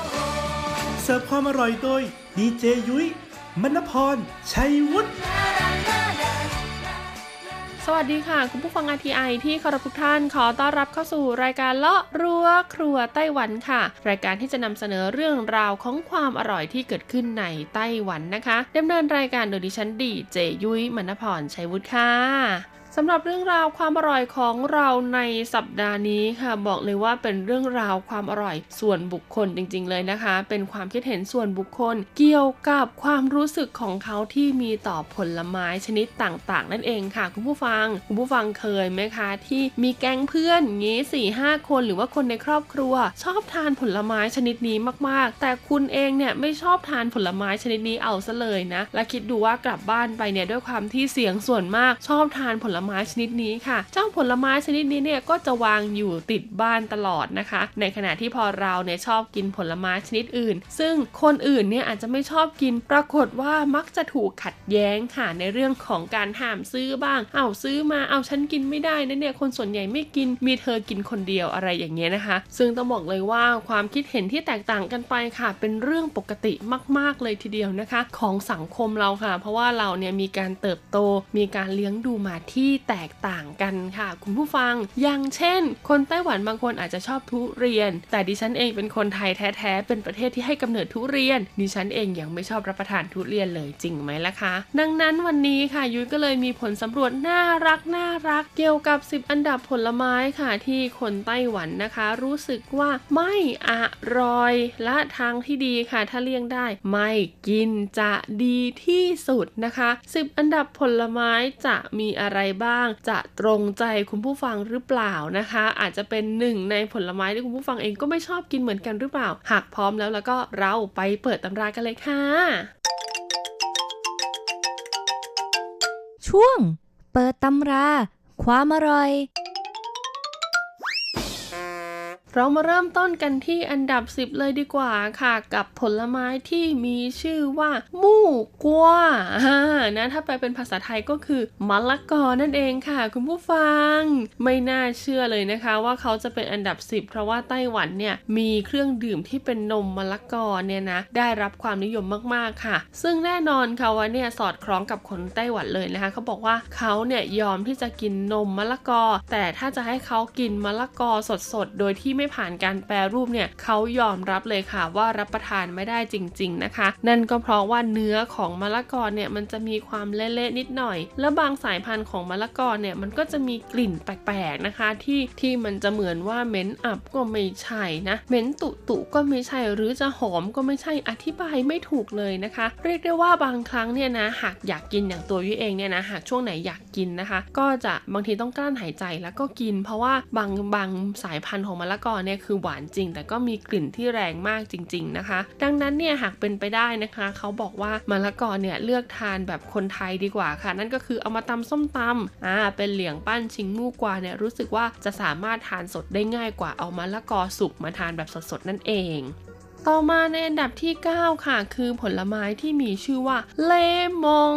[SPEAKER 10] เสิร์ฟความอร่อยโดยดีเจยุ้ยมณพร ชัยวุฒิ
[SPEAKER 2] สวัสดีค่ะ คุณผู้ฟัง RTI ที่เคารพทุกท่านขอต้อนรับเข้าสู่รายการเลาะรั้วครัวไต้หวันค่ะ รายการที่จะนำเสนอเรื่องราวของความอร่อยที่เกิดขึ้นในไต้หวันนะคะดำเนินรายการโดยดิฉันดีเจยุ้ยมณพรชัยวุฒิค่ะ สำหรับเรื่องราวความอร่อยของเราในสัปดาห์นี้ค่ะบอกเลยว่าเป็นเรื่องราวความอร่อยส่วนบุคคลจริง ๆ เลยนะคะ เป็นความคิดเห็นส่วนบุคคล เกี่ยวกับความรู้สึกของเขาที่มีต่อผลไม้ชนิดต่างๆ นั่นเองค่ะ คุณผู้ฟังคุณผู้ฟังเคยไหมคะ ที่มีแก๊งเพื่อนงี้สี่ห้าคนหรือว่าคนในครอบครัว ชอบทานผลไม้ชนิดนี้มากๆ แต่คุณเองเนี่ยไม่ชอบทานผลไม้ชนิดนี้เอาซะเลยนะและคิดดูว่ากลับบ้านไปเนี่ยด้วยความที่เสียงส่วนมากชอบทานผลไม้ชนิดนี้ค่ะ เจ้าผลไม้ชนิดนี้เนี่ยก็จะวางอยู่ติดบ้านตลอดนะคะ ในขณะที่พอเราเนี่ยชอบกินผลไม้ชนิดอื่น ซึ่งคนอื่นเนี่ยอาจจะไม่ชอบกิน ปรากฏว่ามักจะถูกขัดแย้งค่ะในเรื่องของการห้ามซื้อบ้าง เอาซื้อมา เอาฉันกินไม่ได้นะเนี่ย คนส่วนใหญ่ไม่กิน มีเธอกินคนเดียวอะไรอย่างเงี้ยนะคะ ซึ่งต้องบอกเลยว่าความคิดเห็นที่แตกต่างกันไปค่ะ เป็นเรื่องปกติมาก ๆเลยทีเดียวนะคะ ของสังคมเราค่ะ เพราะว่าเราเนี่ยมีการเติบโต มีการเลี้ยงดูมาที่แตกต่างกันค่ะ คุณผู้ฟัง อย่างเช่น คนไต้หวันบางคนอาจจะชอบทุเรียน แต่ดิฉันเองเป็นคนไทยแท้ๆ เป็นประเทศที่ให้กำเนิดทุเรียน ดิฉันเองยังไม่ชอบรับประทานทุเรียนเลยจริงไหมล่ะคะ ดังนั้นวันนี้ค่ะยุ้ยก็เลยมีผลสำรวจน่ารักน่ารัก เกี่ยวกับ 10 อันดับผลไม้ค่ะที่คนไต้หวันนะคะ รู้สึกว่าไม่อร่อย และทางที่ดีค่ะ ถ้าเลี่ยงได้ ไม่กินจะดีที่สุดนะคะ 10 อันดับผลไม้จะมีอะไรบ้าง จะตรงใจคุณผู้ฟังหรือเปล่านะคะ อาจจะเป็นหนึ่งในผลไม้ที่คุณผู้ฟังเองก็ไม่ชอบกินเหมือนกันหรือเปล่า หากพร้อมแล้วแล้วก็เราไปเปิดตำรากันเลยค่ะ
[SPEAKER 11] ช่วง เปิดตำรา ความอร่อย
[SPEAKER 2] เรามาเริ่มต้นกันที่อันดับ 10 เลยดีกว่าค่ะ กับผลไม้ที่มีชื่อว่า มู่กัวนะถ้าไปเป็นภาษาไทยก็คือมะละกอนั่นเองค่ะ คุณผู้ฟัง ไม่น่าเชื่อเลยนะคะ ว่าเขาจะเป็นอันดับ 10 เพราะว่าไต้หวันเนี่ยมีเครื่องดื่มที่เป็นนมมะละกอเนี่ยนะได้รับความนิยมมากๆค่ะ ซึ่งแน่นอนค่ะว่าเนี่ยสอดคล้องกับคนไต้หวันเลยนะคะ เขาบอกว่าเขาเนี่ยยอมที่จะกินนมมะละกอ แต่ถ้าจะให้เขากินมะละกอสดๆโดยที่ไม่ผ่านการแปรรูปเนี่ยเขายอมรับเลยค่ะว่ารับประทานไม่ได้จริง ๆนะคะ นั่นก็เพราะว่าเนื้อของมะละกอเนี่ยมันจะมีความเละๆนิดหน่อย แล้วบางสายพันธุ์ของมะละกอเนี่ยมันก็จะมีกลิ่นแปลกๆนะคะที่ที่มันจะเหมือนว่าเหม็นอับก็ไม่ใช่นะเหม็นตุตุก็ไม่ใช่หรือจะหอมก็ไม่ใช่อธิบายไม่ถูกเลยนะคะ เรียกได้ว่าบางครั้งเนี่ยนะหากอยากกินอย่างตัวยุ้ยเองเนี่ยนะหากช่วงไหนอยากกินนะคะ ก็จะบางทีต้องกลั้นหายใจแล้วก็กิน เพราะว่าบางบางสายพันธุ์ของมะละกอเนี่ยคือหวานจริง แต่ก็มีกลิ่นที่แรงมากจริง ๆนะคะ ดังนั้นเนี่ยหากเป็นไปได้นะคะ เขาบอกว่ามะละกอเนี่ยเลือกทานแบบคนไทยดีกว่าค่ะ นั่นก็คือเอามาตำส้มตำอ่าเป็นเหลียงปั้นชิงมูกวาเนี่ยรู้สึกว่าจะสามารถทานสดได้ง่ายกว่าเอามะละกอสุกมาทานแบบสดๆนั่นเอง ต่อมาในอันดับที่ 9 ค่ะ คือผลไม้ที่มีชื่อว่าเลมง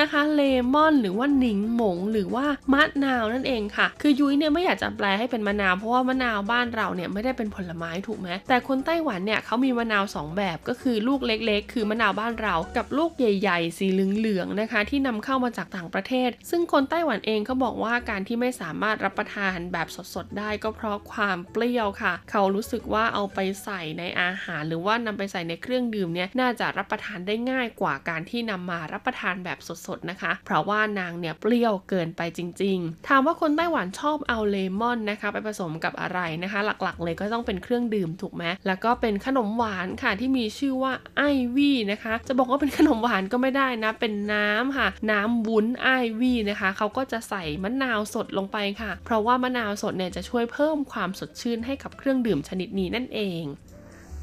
[SPEAKER 2] นะคะ เลมอน หรือว่าหนิงหมง หรือว่ามะนาวนั่นเองค่ะ คือยุ้ยเนี่ยไม่อยากจะแปลให้เป็นมะนาวเพราะว่ามะนาวบ้านเราเนี่ยไม่ได้เป็นผลไม้ถูกไหมแต่คนไต้หวันเนี่ยเขามีมะนาว 2 แบบก็คือลูกเล็กๆ คือมะนาวบ้านเรา กับลูกใหญ่ๆ สีเหลืองๆนะคะ ที่นำเข้ามาจากต่างประเทศ ซึ่งคนไต้หวันเองเขาบอกว่าการที่ไม่สามารถรับประทานแบบสดๆได้ก็เพราะความเปรี้ยวค่ะ เขารู้สึกว่าเอาไปใส่ในอาหารหรือว่านำไปใส่ในเครื่องดื่มเนี่ยน่าจะรับประทานได้ง่ายกว่าการที่นำมารับประทานแบบสดๆนะคะ เพราะว่านางเนี่ยเปรี้ยวเกินไปจริง ๆ ถามว่าคนไต้หวันชอบเอาเลมอนนะคะ ไปผสมกับอะไรนะคะ หลักๆ เลยก็ต้องเป็นเครื่องดื่มถูกไหมแล้วก็เป็นขนมหวานค่ะที่มีชื่อว่าไอวี่นะคะ จะบอกว่าเป็นขนมหวานก็ไม่ได้นะ เป็นน้ำค่ะ น้ำวุ้นไอวี่นะคะเขาก็จะใส่มะนาวสดลงไปค่ะ เพราะว่ามะนาวสดเนี่ยจะช่วยเพิ่มความสดชื่นให้กับเครื่องดื่มชนิดนี้นั่นเอง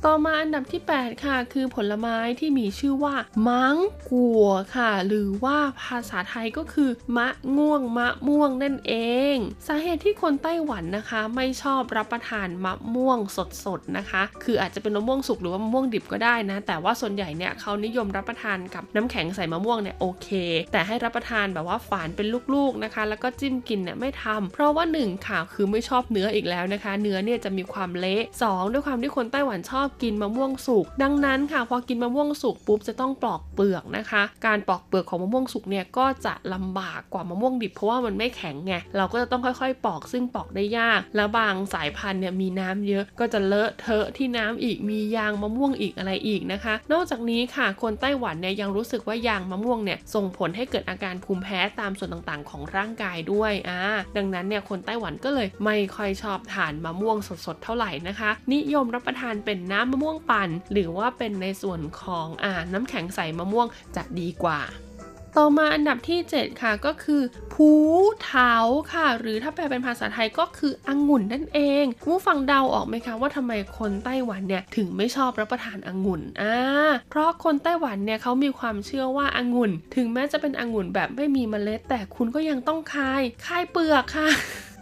[SPEAKER 2] ต่อมาอันดับที่ 8 ค่ะ คือผลไม้ที่มีชื่อว่ามังกัวค่ะ หรือว่าภาษาไทยก็คือ มะง่วงมะม่วงนั่นเอง สาเหตุที่คนไต้หวันนะคะ ไม่ชอบรับประทานมะม่วงสดๆนะคะ คืออาจจะเป็นมะม่วงสุกหรือว่ามะม่วงดิบก็ได้นะ แต่ว่าส่วนใหญ่เนี่ยเขานิยมรับประทานกับน้ำแข็งใส่มะม่วงเนี่ยโอเค แต่ให้รับประทานแบบว่าฝานเป็นลูกๆนะคะ แล้วก็จิ้มกินเนี่ยไม่ทำเพราะว่า1ค่ะคือไม่ชอบเนื้ออีกแล้วนะคะ เนื้อเนี่ยจะมีความเละ 2 ด้วยความที่คนไต้หวันชอบกินมะม่วงสุก ดังนั้นค่ะพอกินมะม่วงสุกปุ๊บจะต้องปลอกเปลือกนะคะ การปลอกเปลือกของมะม่วงสุกเนี่ยก็จะลำบากกว่ามะม่วงดิบเพราะว่ามันไม่แข็งไงเราก็จะต้องค่อยๆ ปอกซึ่งปอกได้ยาก แล้วบางสายพันธุ์เนี่ยมีน้ำเยอะก็จะเลอะเทอะที่น้ำอีกมียางมะม่วงอีกอะไรอีกนะคะ นอกจากนี้ค่ะคนไต้หวันเนี่ยยังรู้สึกว่ายางมะม่วงเนี่ยส่งผลให้เกิดอาการภูมิแพ้ตามส่วนต่างๆ ของร่างกายด้วยอ่าดังนั้นเนี่ยคนไต้หวันก็เลยไม่ค่อยชอบทานมะม่วงสดๆเท่าไหร่นะคะ นิยมรับประทานเป็นน้ำมะม่วงปั่น หรือว่าเป็นในส่วนของอ่าน้ำแข็งใสมะม่วงจะดีกว่าต่อมาอันดับที่ 7 ค่ะก็คือผูเถาค่ะ หรือถ้าแปลเป็นภาษาไทยก็คือองุ่นนั่นเองคุณผู้ฟังเดาออกไหมคะว่าทำไมคนไต้หวันเนี่ยถึงไม่ชอบรับประทานองุ่นอ่าเพราะคนไต้หวันเนี่ยเขามีความเชื่อว่าองุ่น ถึงแม้จะเป็นองุ่นแบบไม่มีเมล็ด แต่คุณก็ยังต้องคายคายเปลือกค่ะ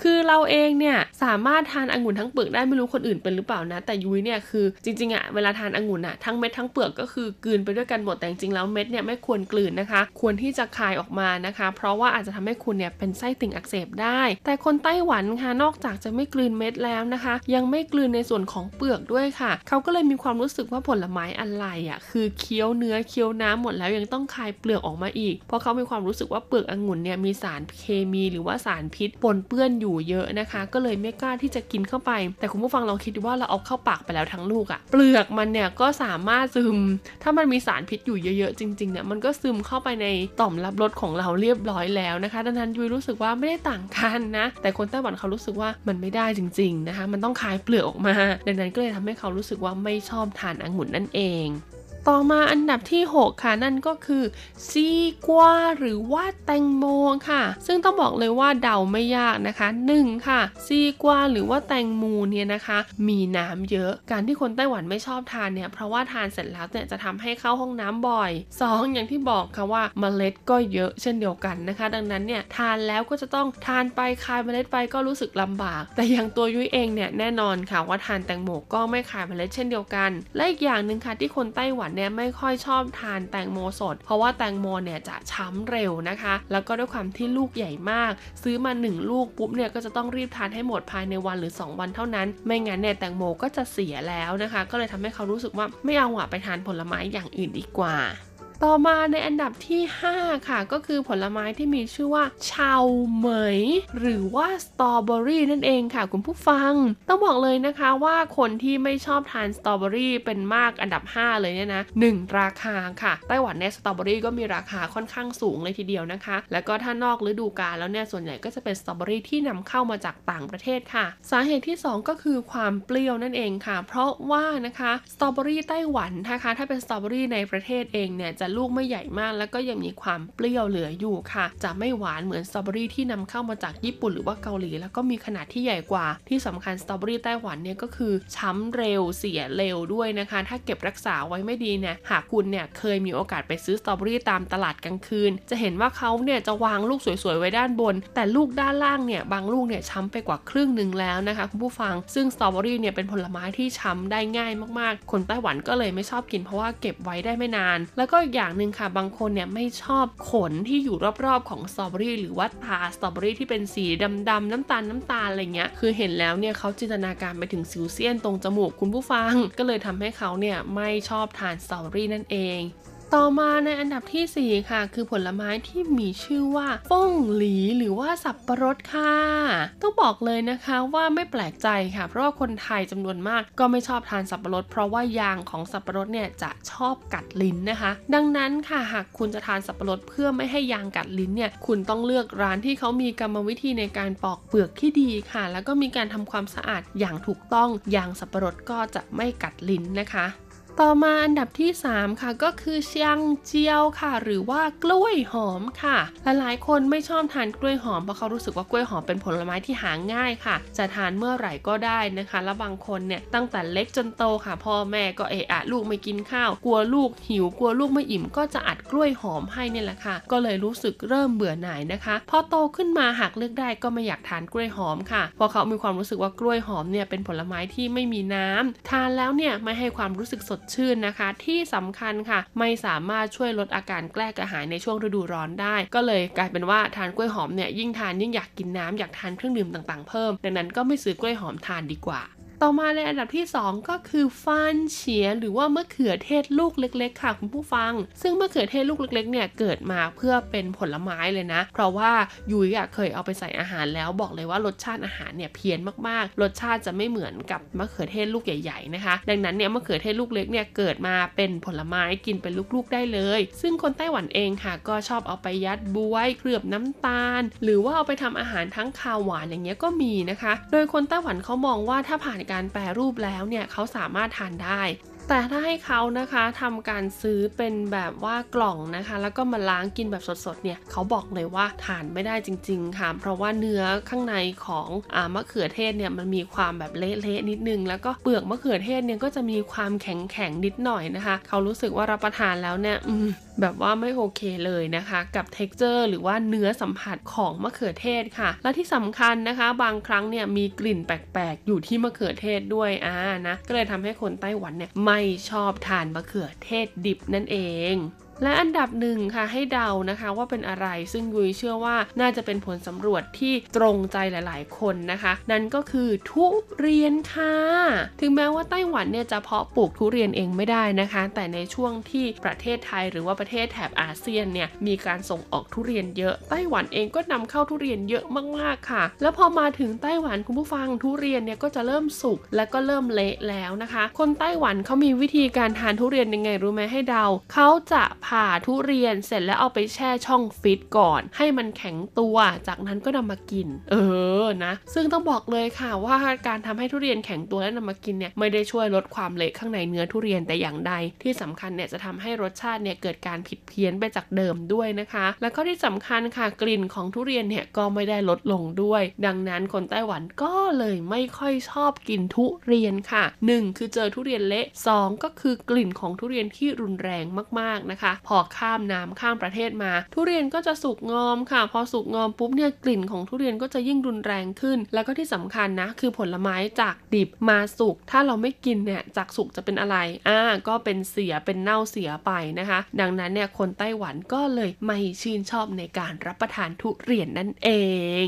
[SPEAKER 2] คือเราเองเนี่ยสามารถทานองุ่นทั้งเปลือกได้ไม่รู้คนอื่นเป็นหรือเปล่านะ แต่ยุ้ยเนี่ยคือจริงๆอะเวลาทานองุ่นอะทั้งเม็ดทั้งเปลือกก็คือกลืนไปด้วยกันหมดแต่จริงๆแล้วเม็ดเนี่ยไม่ควรกลืนนะคะ ควรที่จะคายออกมานะคะ เพราะว่าอาจจะทำให้คุณเนี่ยเป็นไส้ติ่งอักเสบได้ แต่คนไต้หวันค่ะนอกจากจะไม่กลืนเม็ดแล้วนะคะ ยังไม่กลืนในส่วนของเปลือกด้วยค่ะ เขาก็เลยมีความรู้สึกว่าผลไม้อะไรอะคือเคี้ยวเนื้อเคี้ยวน้ำหมดแล้วยังต้องคายเปลือกออกมาอีก เพราะเขามีความรู้สึกว่าเปลือกองุ่นเนี่ยมีสารเคมีหรือว่าสารพิษปนเปื้อนอยู่เยอะนะคะ ก็เลยไม่กล้าที่จะกินเข้าไป แต่คุณผู้ฟังลองคิดดูว่าเราเอาเข้าปากไปแล้วทั้งลูกอะเปลือกมันเนี่ยก็สามารถซึม ถ้ามันมีสารพิษอยู่เยอะๆจริงๆเนี่ยมันก็ซึมเข้าไปในต่อมรับรสของเราเรียบร้อยแล้วนะคะ ดังนั้นยุ้ยรู้สึกว่าไม่ได้ต่างกันนะ แต่คนไต้หวันเขารู้สึกว่ามันไม่ได้จริง ๆนะคะ มันต้องคายเปลือกออกมา ดังนั้นก็เลยทำให้เขารู้สึกว่าไม่ชอบทานองุ่นนั่นเอง ต่อมาอันดับที่ 6 ค่ะนั่นก็คือ西瓜 หรือว่าแตงโมค่ะ ซึ่งต้องบอกเลยว่าเดาไม่ยากนะคะ 1. ค่ะ西瓜 หรือว่าแตงโมเนี่ยนะคะ มีน้ำเยอะ การที่คนไต้หวันไม่ชอบทานเนี่ยเพราะว่าทานเสร็จแล้วเนี่ยจะทำให้เข้าห้องน้ำบ่อย 2. อย่างที่บอกค่ะว่าเมล็ดก็เยอะเช่นเดียวกันนะคะ ดังนั้นเนี่ยทานแล้วก็จะต้องทานไปคายเมล็ดไปก็รู้สึกลำบาก แต่อย่างตัวยุ้ยเองเนี่ยแน่นอนค่ะว่าทานแตงโมก็ไม่คายเมล็ดเช่นเดียวกัน และอีกอย่างหนึ่งค่ะที่คนไต้หวันเนี่ยไม่ค่อยชอบทานแตงโมสด เพราะว่าแตงโมเนี่ยจะช้ำเร็วนะคะ แล้วก็ด้วยความที่ลูกใหญ่มาก ซื้อมา 1 ลูกปุ๊บเนี่ยก็จะต้องรีบทานให้หมดภายในวันหรือ 2 วันเท่านั้น ไม่งั้นเนี่ยแตงโมก็จะเสียแล้วนะคะ ก็เลยทำให้เขารู้สึกว่าไม่เอาอะไปทานผลไม้อย่างอื่นดีกว่า ต่อมาในอันดับที่ 5 ค่ะ ก็คือผลไม้ที่มีชื่อว่าชาวเหมย หรือว่าสตรอเบอรี่นั่นเองค่ะ คุณผู้ฟัง ต้องบอกเลยนะคะว่าคนที่ไม่ชอบทานสตรอเบอรี่เป็นมากอันดับ 5 เลยเนี่ยนะ 1. ราคาค่ะ ไต้หวันเนี่ยสตรอเบอรี่ก็มีราคาค่อนข้างสูงเลยทีเดียวนะคะ แล้วก็ถ้านอกฤดูกาลแล้วเนี่ยส่วนใหญ่ก็จะเป็นสตรอเบอรี่ที่นำเข้ามาจากต่างประเทศค่ะ สาเหตุที่ 2 ก็คือความเปรี้ยวนั่นเองค่ะ เพราะว่านะคะสตรอเบอรี่ไต้หวันนะคะ ถ้าเป็นสตรอเบอรี่ในประเทศเองเนี่ยจะลูกไม่ใหญ่มากแล้วก็ยังมีความเปรี้ยวเหลืออยู่ค่ะ จะไม่หวานเหมือนสตรอเบอรี่ที่นำเข้ามาจากญี่ปุ่นหรือว่าเกาหลี แล้วก็มีขนาดที่ใหญ่กว่า ที่สำคัญสตรอเบอรี่ไต้หวันเนี่ยก็คือช้ำเร็วเสียเร็วด้วยนะคะ ถ้าเก็บรักษาไว้ไม่ดีเนี่ยหากคุณเนี่ยเคยมีโอกาสไปซื้อสตรอเบอรี่ตามตลาดกลางคืน จะเห็นว่าเขาเนี่ยจะวางลูกสวยๆไว้ด้านบน แต่ลูกด้านล่างเนี่ยบางลูกเนี่ยช้ำไปกว่าครึ่งหนึ่งแล้วนะคะคุณผู้ฟัง ซึ่งสตรอเบอรี่เนี่ยเป็นผลไม้ที่ช้ำได้ง่ายมากๆ คนไต้หวันก็เลยไม่ชอบกินเพราะว่าเก็บไว้ได้ไม่นาน แล้วก็อีกอย่างหนึ่งค่ะ บางคนเนี่ยไม่ชอบขนที่อยู่รอบๆของสตรอเบอรี่หรือว่าตาสตรอเบอรี่ที่เป็นสีดำๆน้ำตาลน้ำตาลอะไรเงี้ยคือเห็นแล้วเนี่ยเขาจินตนาการไปถึงสิวเซียนตรงจมูกคุณผู้ฟัง ก็เลยทำให้เขาเนี่ยไม่ชอบทานสตรอเบอรี่นั่นเอง ต่อมาในอันดับที่ 4 ค่ะ คือผลไม้ที่มีชื่อว่าฟงหลีหรือว่าสับปะรดค่ะ ต้องบอกเลยนะคะว่าไม่แปลกใจค่ะ เพราะว่าคนไทยจำนวนมากก็ไม่ชอบทานสับปะรด เพราะว่ายางของสับปะรดเนี่ยจะชอบกัดลิ้นนะคะ ดังนั้นค่ะหากคุณจะทานสับปะรดเพื่อไม่ให้ยางกัดลิ้นเนี่ยคุณต้องเลือกร้านที่เขามีกรรมวิธีในการปอกเปลือกที่ดีค่ะ แล้วก็มีการทำความสะอาดอย่างถูกต้องยางสับปะรดก็จะไม่กัดลิ้นนะคะ ต่อมาอันดับที่ 3 ค่ะก็คือเชียงเจียวค่ะ หรือว่ากล้วยหอมค่ะลหลายๆคนไม่ชอบทานกล้วยหอมเพราะเขารู้สึกว่ากล้วยหอมเป็นผลไม้ที่หาง่ายค่ะ จะทานเมื่อไหร่ก็ได้นะคะ แล้วบางคนเนี่ยตั้งแต่เล็กจนโตค่ะ พ่อแม่ก็เอะอะลูกไม่กินข้าว กลัวลูกหิวกลัวลูกไม่อิ่ม ก็จะอัดกล้วยหอมให้เนี่ยแหละค่ะ ก็เลยรู้สึกเริ่มเบื่อหน่ายนะคะ พอโตขึ้นมาหากเลือกได้ก็ไม่อยากทานกล้วยหอมค่ะเพราะเขามีความรู้สึกว่ากล้วยหอมเนี่ยเป็นผลไม้ที่ไม่มีน้ำทานแล้วเนี่ยไม่ให้ความรู้สึกสดชื่นนะคะ ที่สำคัญค่ะ ไม่สามารถช่วยลดอาการแกล้กระหายในช่วงฤดูร้อนได้ ก็เลยกลายเป็นว่าทานกล้วยหอมเนี่ยยิ่งทานยิ่งอยากกินน้ำอยากทานเครื่องดื่มต่างๆเพิ่ม ดังนั้นก็ไม่ซื้อกล้วยหอมทานดีกว่า ต่อมาในอันดับที่ 2 ก็คือฟานเฉียหรือว่ามะเขือเทศลูกเล็ก ๆ ค่ะคุณผู้ฟัง ซึ่งมะเขือเทศลูกเล็กๆเนี่ยเกิดมาเพื่อเป็นผลไม้เลยนะ เพราะว่ายุ้ยเคยเอาไปใส่อาหารแล้วบอกเลยว่ารสชาติอาหารเนี่ยเพี้ยนมากๆ รสชาติจะไม่เหมือนกับมะเขือเทศลูกใหญ่ๆนะคะ ดังนั้นเนี่ยมะเขือเทศลูกเล็กเนี่ยเกิดมาเป็นผลไม้กินเป็นลูกๆได้เลย ซึ่งคนไต้หวันเองค่ะ ก็ชอบเอาไปยัดบวยเคลือบน้ำตาล หรือว่าเอาไปทำอาหารทั้งคาวหวานอย่างเงี้ยก็มีนะคะ โดยคนไต้หวันเขามองว่าถ้าผ่านการแปรรูปแล้วแล้วเนี่ยเขาสามารถทานได้ แต่ถ้าให้เขานะคะทำการซื้อเป็นแบบว่ากล่องนะคะ แล้วก็มาล้างกินแบบสดๆเนี่ยเขาบอกเลยว่าทานไม่ได้จริง ๆ ค่ะ เพราะว่าเนื้อข้างในของอามะเขือเทศเนี่ยมันมีความแบบเละๆนิดนึง แล้วก็เปลือกมะเขือเทศเนี่ยก็จะมีความแข็งๆนิดหน่อยนะคะ เขารู้สึกว่ารับประทานแล้วเนี่ยแบบว่าไม่โอเคเลยนะคะ กับ t e x t อร์หรือว่าเนื้อสัมผัสของมะเขือเทศค่ะ และที่สำคัญนะคะ บางครั้งเนี่ยมีกลิ่นแปลกๆ อยู่ที่มะเขือเทศด้วยอ่านะก็เลยทำให้คนไต้หวันเนี่ยไม่ไม่ชอบทานมะเขือเทศดิบนั่นเอง และอันดับหนึ่งค่ะให้เดานะคะว่าเป็นอะไรซึ่งยุ้ยเชื่อว่าน่าจะเป็นผลสำรวจที่ตรงใจหลาย ๆ คนนะคะ นั่นก็คือทุเรียนค่ะ ถึงแม้ว่าไต้หวันเนี่ยจะเพาะปลูกทุเรียนเองไม่ได้นะคะ แต่ในช่วงที่ประเทศไทยหรือว่าประเทศแถบอาเซียนเนี่ยมีการส่งออกทุเรียนเยอะ ไต้หวันเองก็นำเข้าทุเรียนเยอะมากๆค่ะ แล้วพอมาถึงไต้หวันคุณผู้ฟังทุเรียนเนี่ยก็จะเริ่มสุกและก็เริ่มเละแล้วนะคะ คนไต้หวันเขามีวิธีการทานทุเรียนยังไงรู้ไหมให้เดาเขาจะผ่าทุเรียนเสร็จแล้วเอาไปแช่ช่องฟิตก่อน ให้มันแข็งตัว จากนั้นก็นำมากิน เออนะ ซึ่งต้องบอกเลยค่ะว่าการทำให้ทุเรียนแข็งตัวแล้วนำมากินเนี่ยไม่ได้ช่วยลดความเละข้างในเนื้อทุเรียนแต่อย่างใด ที่สำคัญเนี่ยจะทำให้รสชาติเนี่ยเกิดการผิดเพี้ยนไปจากเดิมด้วยนะคะ แล้วก็ที่สำคัญค่ะกลิ่นของทุเรียนเนี่ยก็ไม่ได้ลดลงด้วย ดังนั้นคนไต้หวันก็เลยไม่ค่อยชอบกินทุเรียนค่ะ 1 คือเจอทุเรียนเละ 2 ก็คือกลิ่นของทุเรียนที่รุนแรงมากๆนะคะพอข้ามน้ำข้ามประเทศมา ทุเรียนก็จะสุกงอมค่ะ พอสุกงอมปุ๊บเนี่ยกลิ่นของทุเรียนก็จะยิ่งรุนแรงขึ้น แล้วก็ที่สำคัญนะ คือผลไม้จากดิบมาสุก ถ้าเราไม่กินเนี่ยจากสุกจะเป็นอะไรอ่าก็เป็นเสียเป็นเน่าเสียไปนะคะ ดังนั้นเนี่ยคนไต้หวันก็เลยไม่ชื่นชอบในการรับประทานทุเรียนนั่นเอง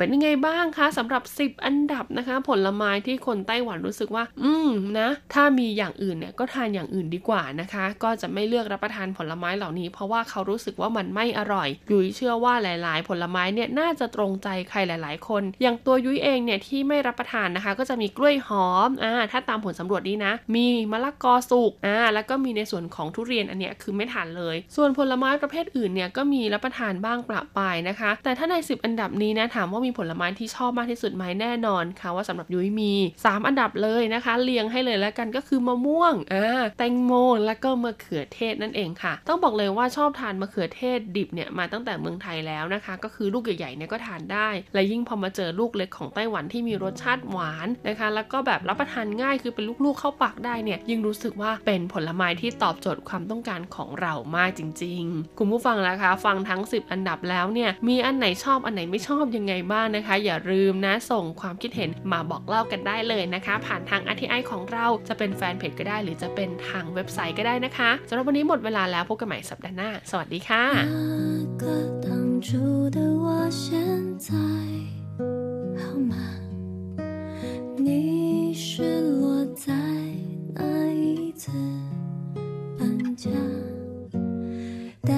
[SPEAKER 2] เป็นยังไงบ้างคะสำหรับ 10 อันดับนะคะ ผลไม้ที่คนไต้หวันรู้สึกว่า อืมนะ ถ้ามีอย่างอื่นเนี่ยก็ทานอย่างอื่นดีกว่านะคะ ก็จะไม่เลือกรับประทานผลไม้เหล่านี้ เพราะว่าเขารู้สึกว่ามันไม่อร่อย ยุ้ยเชื่อว่าหลาย ๆ ผลไม้เนี่ยน่าจะตรงใจใครหลาย ๆ คน อย่างตัวยุ้ยเองเนี่ยที่ไม่รับประทานนะคะ ก็จะมีกล้วยหอมอ่าถ้าตามผลสำรวจนี้นะ มีมะละกอสุกอ่าแล้วก็มีในส่วนของทุเรียนอันเนี้ยคือไม่ทานเลย ส่วนผลไม้ประเภทอื่นเนี่ยก็มีรับประทานบ้างประปายนะคะ แต่ถ้าใน 10 อันดับนี้นะถามว่ามีผลไม้ที่ชอบมากที่สุดไหมแน่นอนค่ะว่าสำหรับยุ้ยมี 3 อันดับเลยนะคะ เรียงให้เลยแล้วกันก็คือมะม่วงอ่าแตงโมแล้วก็มะเขือเทศนั่นเองค่ะ ต้องบอกเลยว่าชอบทานมะเขือเทศดิบเนี่ยมาตั้งแต่เมืองไทยแล้วนะคะ ก็คือลูกใหญ่ๆเนี่ยก็ทานได้ และยิ่งพอมาเจอลูกเล็กของไต้หวันที่มีรสชาติหวานนะคะ แล้วก็แบบรับประทานง่ายคือเป็นลูกๆเข้าปากได้เนี่ยยิ่งรู้สึกว่าเป็นผลไม้ที่ตอบโจทย์ความต้องการของเรามากจริง ๆ คุณผู้ฟังแล้วคะ ฟังทั้ง 10 อันดับแล้วเนี่ยมีอันไหนชอบอันไหนไม่ชอบยังไงบ้นะคะ อย่าลืมนะส่งความคิดเห็นมาบอกเล่ากันได้เลยนะคะ ผ่านทางอ t i ของเราจะเป็นแฟนเพจก็ได้ หรือจะเป็นทางเว็บไซต์ก็ได้นะคะสำหรับวันนี้หมดเวลาแล้วพบกันใหม่สัปดาห์หน้า สวัสดีค่ะ你是落在哪一次搬家？但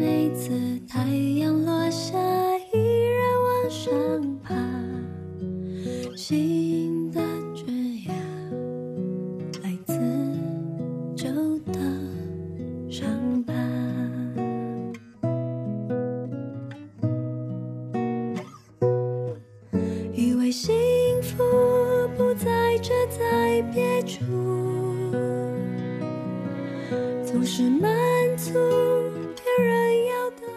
[SPEAKER 2] 每次太阳落下。 上爬，新的枝芽来自旧的伤疤。以为幸福不在这，在别处，
[SPEAKER 12] 总是满足别人要的。